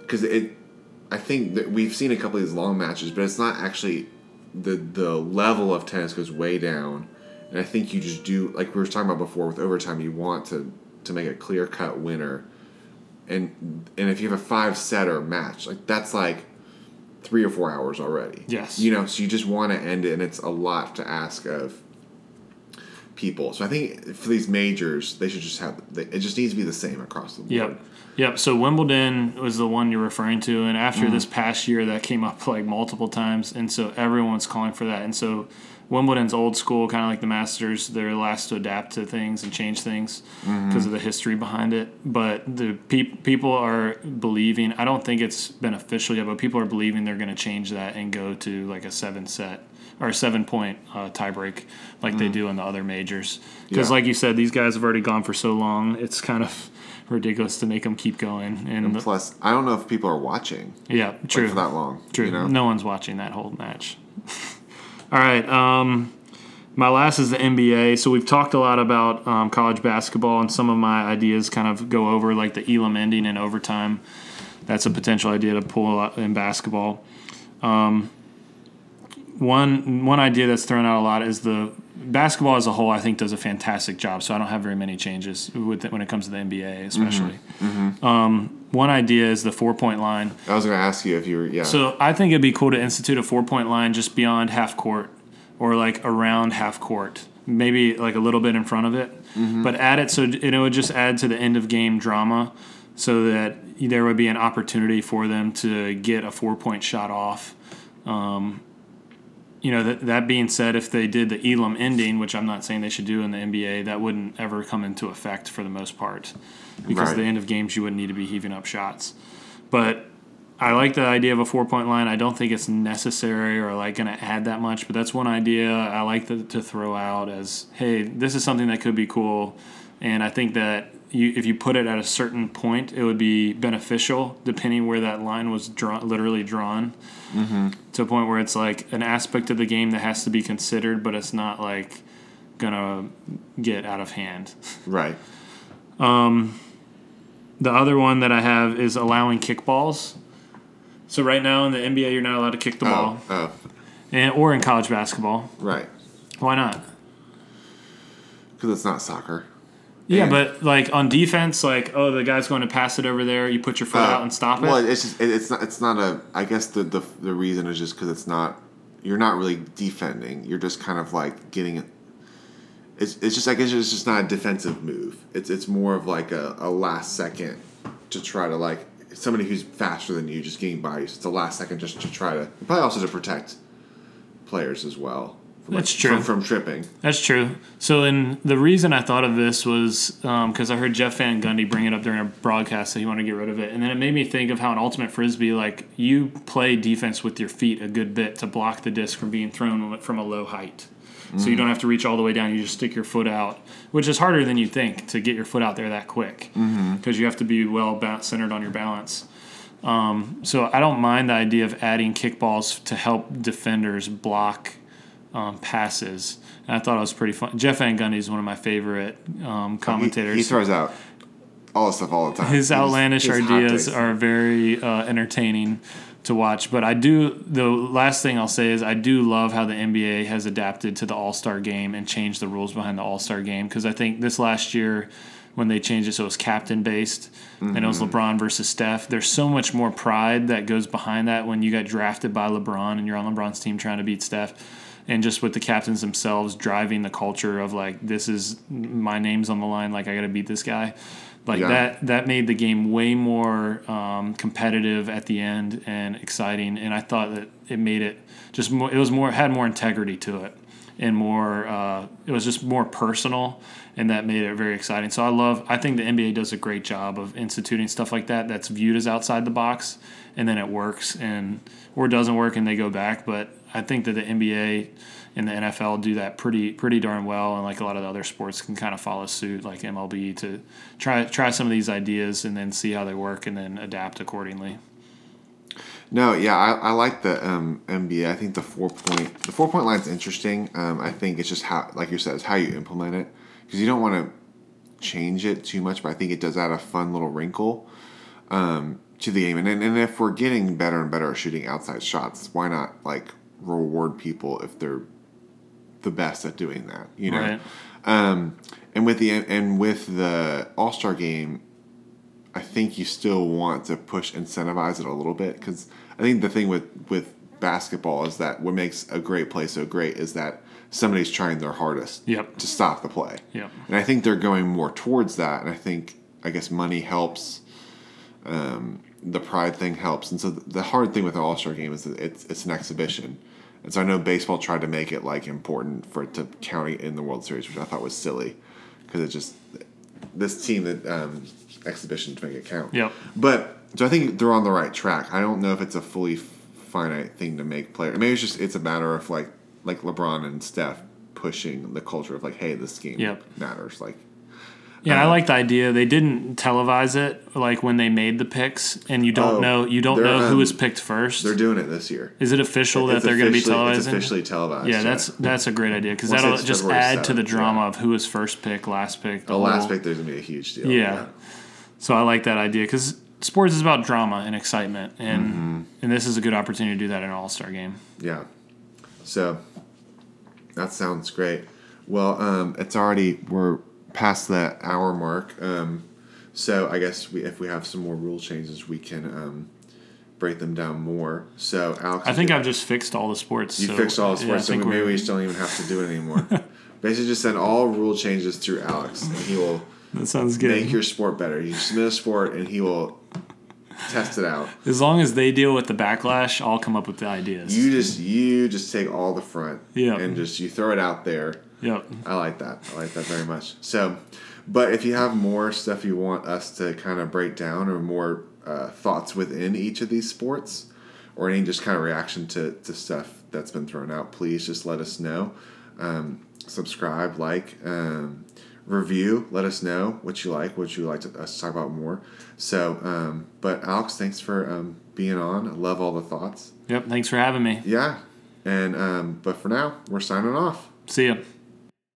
[SPEAKER 1] because it. I think that we've seen a couple of these long matches, but it's not actually the the level of tennis goes way down, and I think you just do like we were talking about before with overtime. You want to to make a clear cut winner, and and if you have a five setter match, like that's like three or four hours already.
[SPEAKER 2] Yes.
[SPEAKER 1] you know, so you just want to end it, and it's a lot to ask of people. So I think for these majors, they should just have it just needs to be the same across the board.
[SPEAKER 2] Yep. Yep. So Wimbledon was the one you're referring to, and after
[SPEAKER 1] Mm-hmm.
[SPEAKER 2] this past year, that came up like multiple times, and so everyone's calling for that. And so Wimbledon's old school, kind of like the Masters. They're last to adapt to things and change things
[SPEAKER 1] Mm-hmm.
[SPEAKER 2] because of the history behind it. But the peop people are believing. I don't think it's been official yet, but people are believing they're going to change that and go to like a seven set or a seven point uh, tiebreak like they do in the other majors. Because,
[SPEAKER 1] Mm. Yeah.
[SPEAKER 2] like you said, these guys have already gone for so long. It's kind of ridiculous to make them keep going. And, the-
[SPEAKER 1] Plus, I don't know if people are watching
[SPEAKER 2] yeah, true.
[SPEAKER 1] like, for that long.
[SPEAKER 2] True.
[SPEAKER 1] You know?
[SPEAKER 2] No one's watching that whole match. All right. Um, my last is the NBA. So we've talked a lot about um, college basketball, and some of my ideas kind of go over like the Elam ending in overtime. That's a potential idea to pull in basketball. Um, one one idea that's thrown out a lot is the basketball as a whole. I think does a fantastic job. So I don't have very many changes with it when it comes to the NBA, especially. Um, one idea is the four point line.
[SPEAKER 1] I was going to ask you if you were, yeah.
[SPEAKER 2] So I think it'd be cool to institute a four point line just beyond half court or like around half court, maybe like a little bit in front of it, but add it so it would just add to the end of game drama so that there would be an opportunity for them to get a four point shot off. Um, you know, that, that being said, if they did the Elam ending, which I'm not saying they should do in the NBA, that wouldn't ever come into effect for the most part because
[SPEAKER 1] Right.
[SPEAKER 2] at the end of games you wouldn't need to be heaving up shots. But I like the idea of a four point line. I don't think it's necessary or like going to add that much, but that's one idea I like to, to throw out as hey, this is something that could be cool. And I think that you, if you put it at a certain point, it would be beneficial depending where that line was drawn, literally drawn to a point where it's like an aspect of the game that has to be considered, but it's not like gonna get out of hand.
[SPEAKER 1] right.
[SPEAKER 2] um, The other one that I have is allowing kickballs. So right now in the NBA, you're not allowed to kick the ball,
[SPEAKER 1] Oh, oh,
[SPEAKER 2] and or in college basketball.
[SPEAKER 1] right.
[SPEAKER 2] Why not?
[SPEAKER 1] Because it's not soccer.
[SPEAKER 2] Yeah,
[SPEAKER 1] And-
[SPEAKER 2] but like on defense, like oh, the guy's going to pass it over there. You put your foot
[SPEAKER 1] Uh,
[SPEAKER 2] out and stop it.
[SPEAKER 1] Well, it's just it, it's not it's not a. I guess the the, the reason is just because it's not. You're not really defending. You're just kind of like getting it. It's, it's just I guess it's just not a defensive move. It's it's more of like a, a last second to try to like somebody who's faster than you just getting by you. So it's a last second just to try to probably also to protect players as well. From,
[SPEAKER 2] That's
[SPEAKER 1] like,
[SPEAKER 2] true.
[SPEAKER 1] From, from tripping.
[SPEAKER 2] That's true. So, and the reason I thought of this was um, because I heard Jeff Van Gundy bring it up during a broadcast that he wanted to get rid of it, and then it made me think of how in ultimate frisbee, like you play defense with your feet a good bit to block the disc from being thrown from a low height. So you mm. don't have to reach all the way down. You just stick your foot out, which is harder than you think to get your foot out there that quick mm-hmm. because you have to be well centered on your balance. Um, so I don't mind the idea of adding kickballs to help defenders block um, passes. And I thought it was pretty fun. Jeff Van Gundy is one of my favorite um,
[SPEAKER 1] He,
[SPEAKER 2] commentators.
[SPEAKER 1] he throws out all the stuff all the time.
[SPEAKER 2] his outlandish
[SPEAKER 1] his hot
[SPEAKER 2] ideas are very uh, entertaining to watch. But I do. The last thing I'll say is I do love how the NBA has adapted to the All Star game and changed the rules behind the All Star game because I think this last year. When they changed it so it was captain based and it was
[SPEAKER 1] Mm-hmm.
[SPEAKER 2] LeBron versus Steph, there's so much more pride that goes behind that when you got drafted by LeBron and you're on LeBron's team trying to beat Steph and just with the captains themselves driving the culture of like this is my name's on the line like i gotta beat this guy like
[SPEAKER 1] Yeah.
[SPEAKER 2] that that made the game way more um, competitive at the end and exciting and i thought that it made it just more it was more had more integrity to it and more. Uh, it was just more personal, and that made it very exciting. So I love. I think the NBA does a great job of instituting stuff like that. That's viewed as outside the box, and then it works, and or it doesn't work, and they go back. But I think that the NBA and the NFL do that pretty pretty darn well, and like a lot of the other sports can kind of follow suit, like MLB, to try try some of these ideas and then see how they work, and then adapt accordingly.
[SPEAKER 1] No, yeah, I, I like the um, NBA. I think the four point the four point line is interesting. Um, I think it's just how, like you said, it's how you implement it because you don't want to change it too much, but I think it does add a fun little wrinkle um, to the game. And, and if we're getting better and better at shooting outside shots, why not like reward people if they're the best at doing that? You know.
[SPEAKER 2] Right.
[SPEAKER 1] Um, and with the and with the All Star game, I think you still want to push incentivize it a little bit because I think the thing with with basketball is that what makes a great play so great is that somebody's trying their hardest
[SPEAKER 2] Yep.
[SPEAKER 1] to stop the play.
[SPEAKER 2] Yep.
[SPEAKER 1] And I think they're going more towards that. And I think I guess money helps. Um, the pride thing helps, and so the hard thing with the All Star game is that it's it's an exhibition, and so I know baseball tried to make it like important for it to count in the World Series, which I thought was silly, because it just this team that um, exhibition to make it count.
[SPEAKER 2] Yeah.
[SPEAKER 1] But so I think they're on the right track. I don't know if it's a fully finite thing to make player. Maybe it's just it's a matter of like like LeBron and Steph pushing the culture of like, hey, this game
[SPEAKER 2] Yep.
[SPEAKER 1] matters. Like,
[SPEAKER 2] Yeah, I like the idea. They didn't televise it like when they made the picks, and you don't
[SPEAKER 1] Oh,
[SPEAKER 2] know you don't know who
[SPEAKER 1] um,
[SPEAKER 2] was picked first.
[SPEAKER 1] they're doing it this year.
[SPEAKER 2] Is it official that they're going to be televising?
[SPEAKER 1] It's officially televised.
[SPEAKER 2] yeah, that's that's a great idea because that'll just
[SPEAKER 1] February
[SPEAKER 2] add to the drama
[SPEAKER 1] yeah.
[SPEAKER 2] of who was first pick, last pick.
[SPEAKER 1] the last
[SPEAKER 2] whole-
[SPEAKER 1] pick. There's gonna be a huge deal.
[SPEAKER 2] Yeah. So I like that idea because sports is about drama and excitement, and
[SPEAKER 1] Mm-hmm.
[SPEAKER 2] and this is a good opportunity to do that in an All Star game.
[SPEAKER 1] Yeah. So that sounds great. Well, um, it's already we're past that hour mark. Um, so I guess we, if we have some more rule changes, we can um, break them down more. So Alex,
[SPEAKER 2] I think I've just fixed all the sports.
[SPEAKER 1] you
[SPEAKER 2] so,
[SPEAKER 1] fixed all the
[SPEAKER 2] yeah,
[SPEAKER 1] sports, so
[SPEAKER 2] think
[SPEAKER 1] maybe we just don't even have to do it anymore. Basically, just send all rule changes through Alex, and he will
[SPEAKER 2] that sounds good.
[SPEAKER 1] make your sport better. You submit a sport, and he will test it out.
[SPEAKER 2] as long as they deal with the backlash, I'll come up with the ideas.
[SPEAKER 1] You just you just take all the front,
[SPEAKER 2] Yeah.
[SPEAKER 1] and just you throw it out there.
[SPEAKER 2] Yep.
[SPEAKER 1] I like that. I like that very much. So, but if you have more stuff you want us to kind of break down or more uh, thoughts within each of these sports or any just kind of reaction to, to stuff that's been thrown out, please just let us know. Um, subscribe, like, um, review. Let us know what you like, what you like to, us to talk about more. So, um, but Alex, thanks for um, being on. I love all the thoughts.
[SPEAKER 2] Yep. Thanks for having me.
[SPEAKER 1] Yeah. And, um, but for now, we're signing off.
[SPEAKER 2] See ya.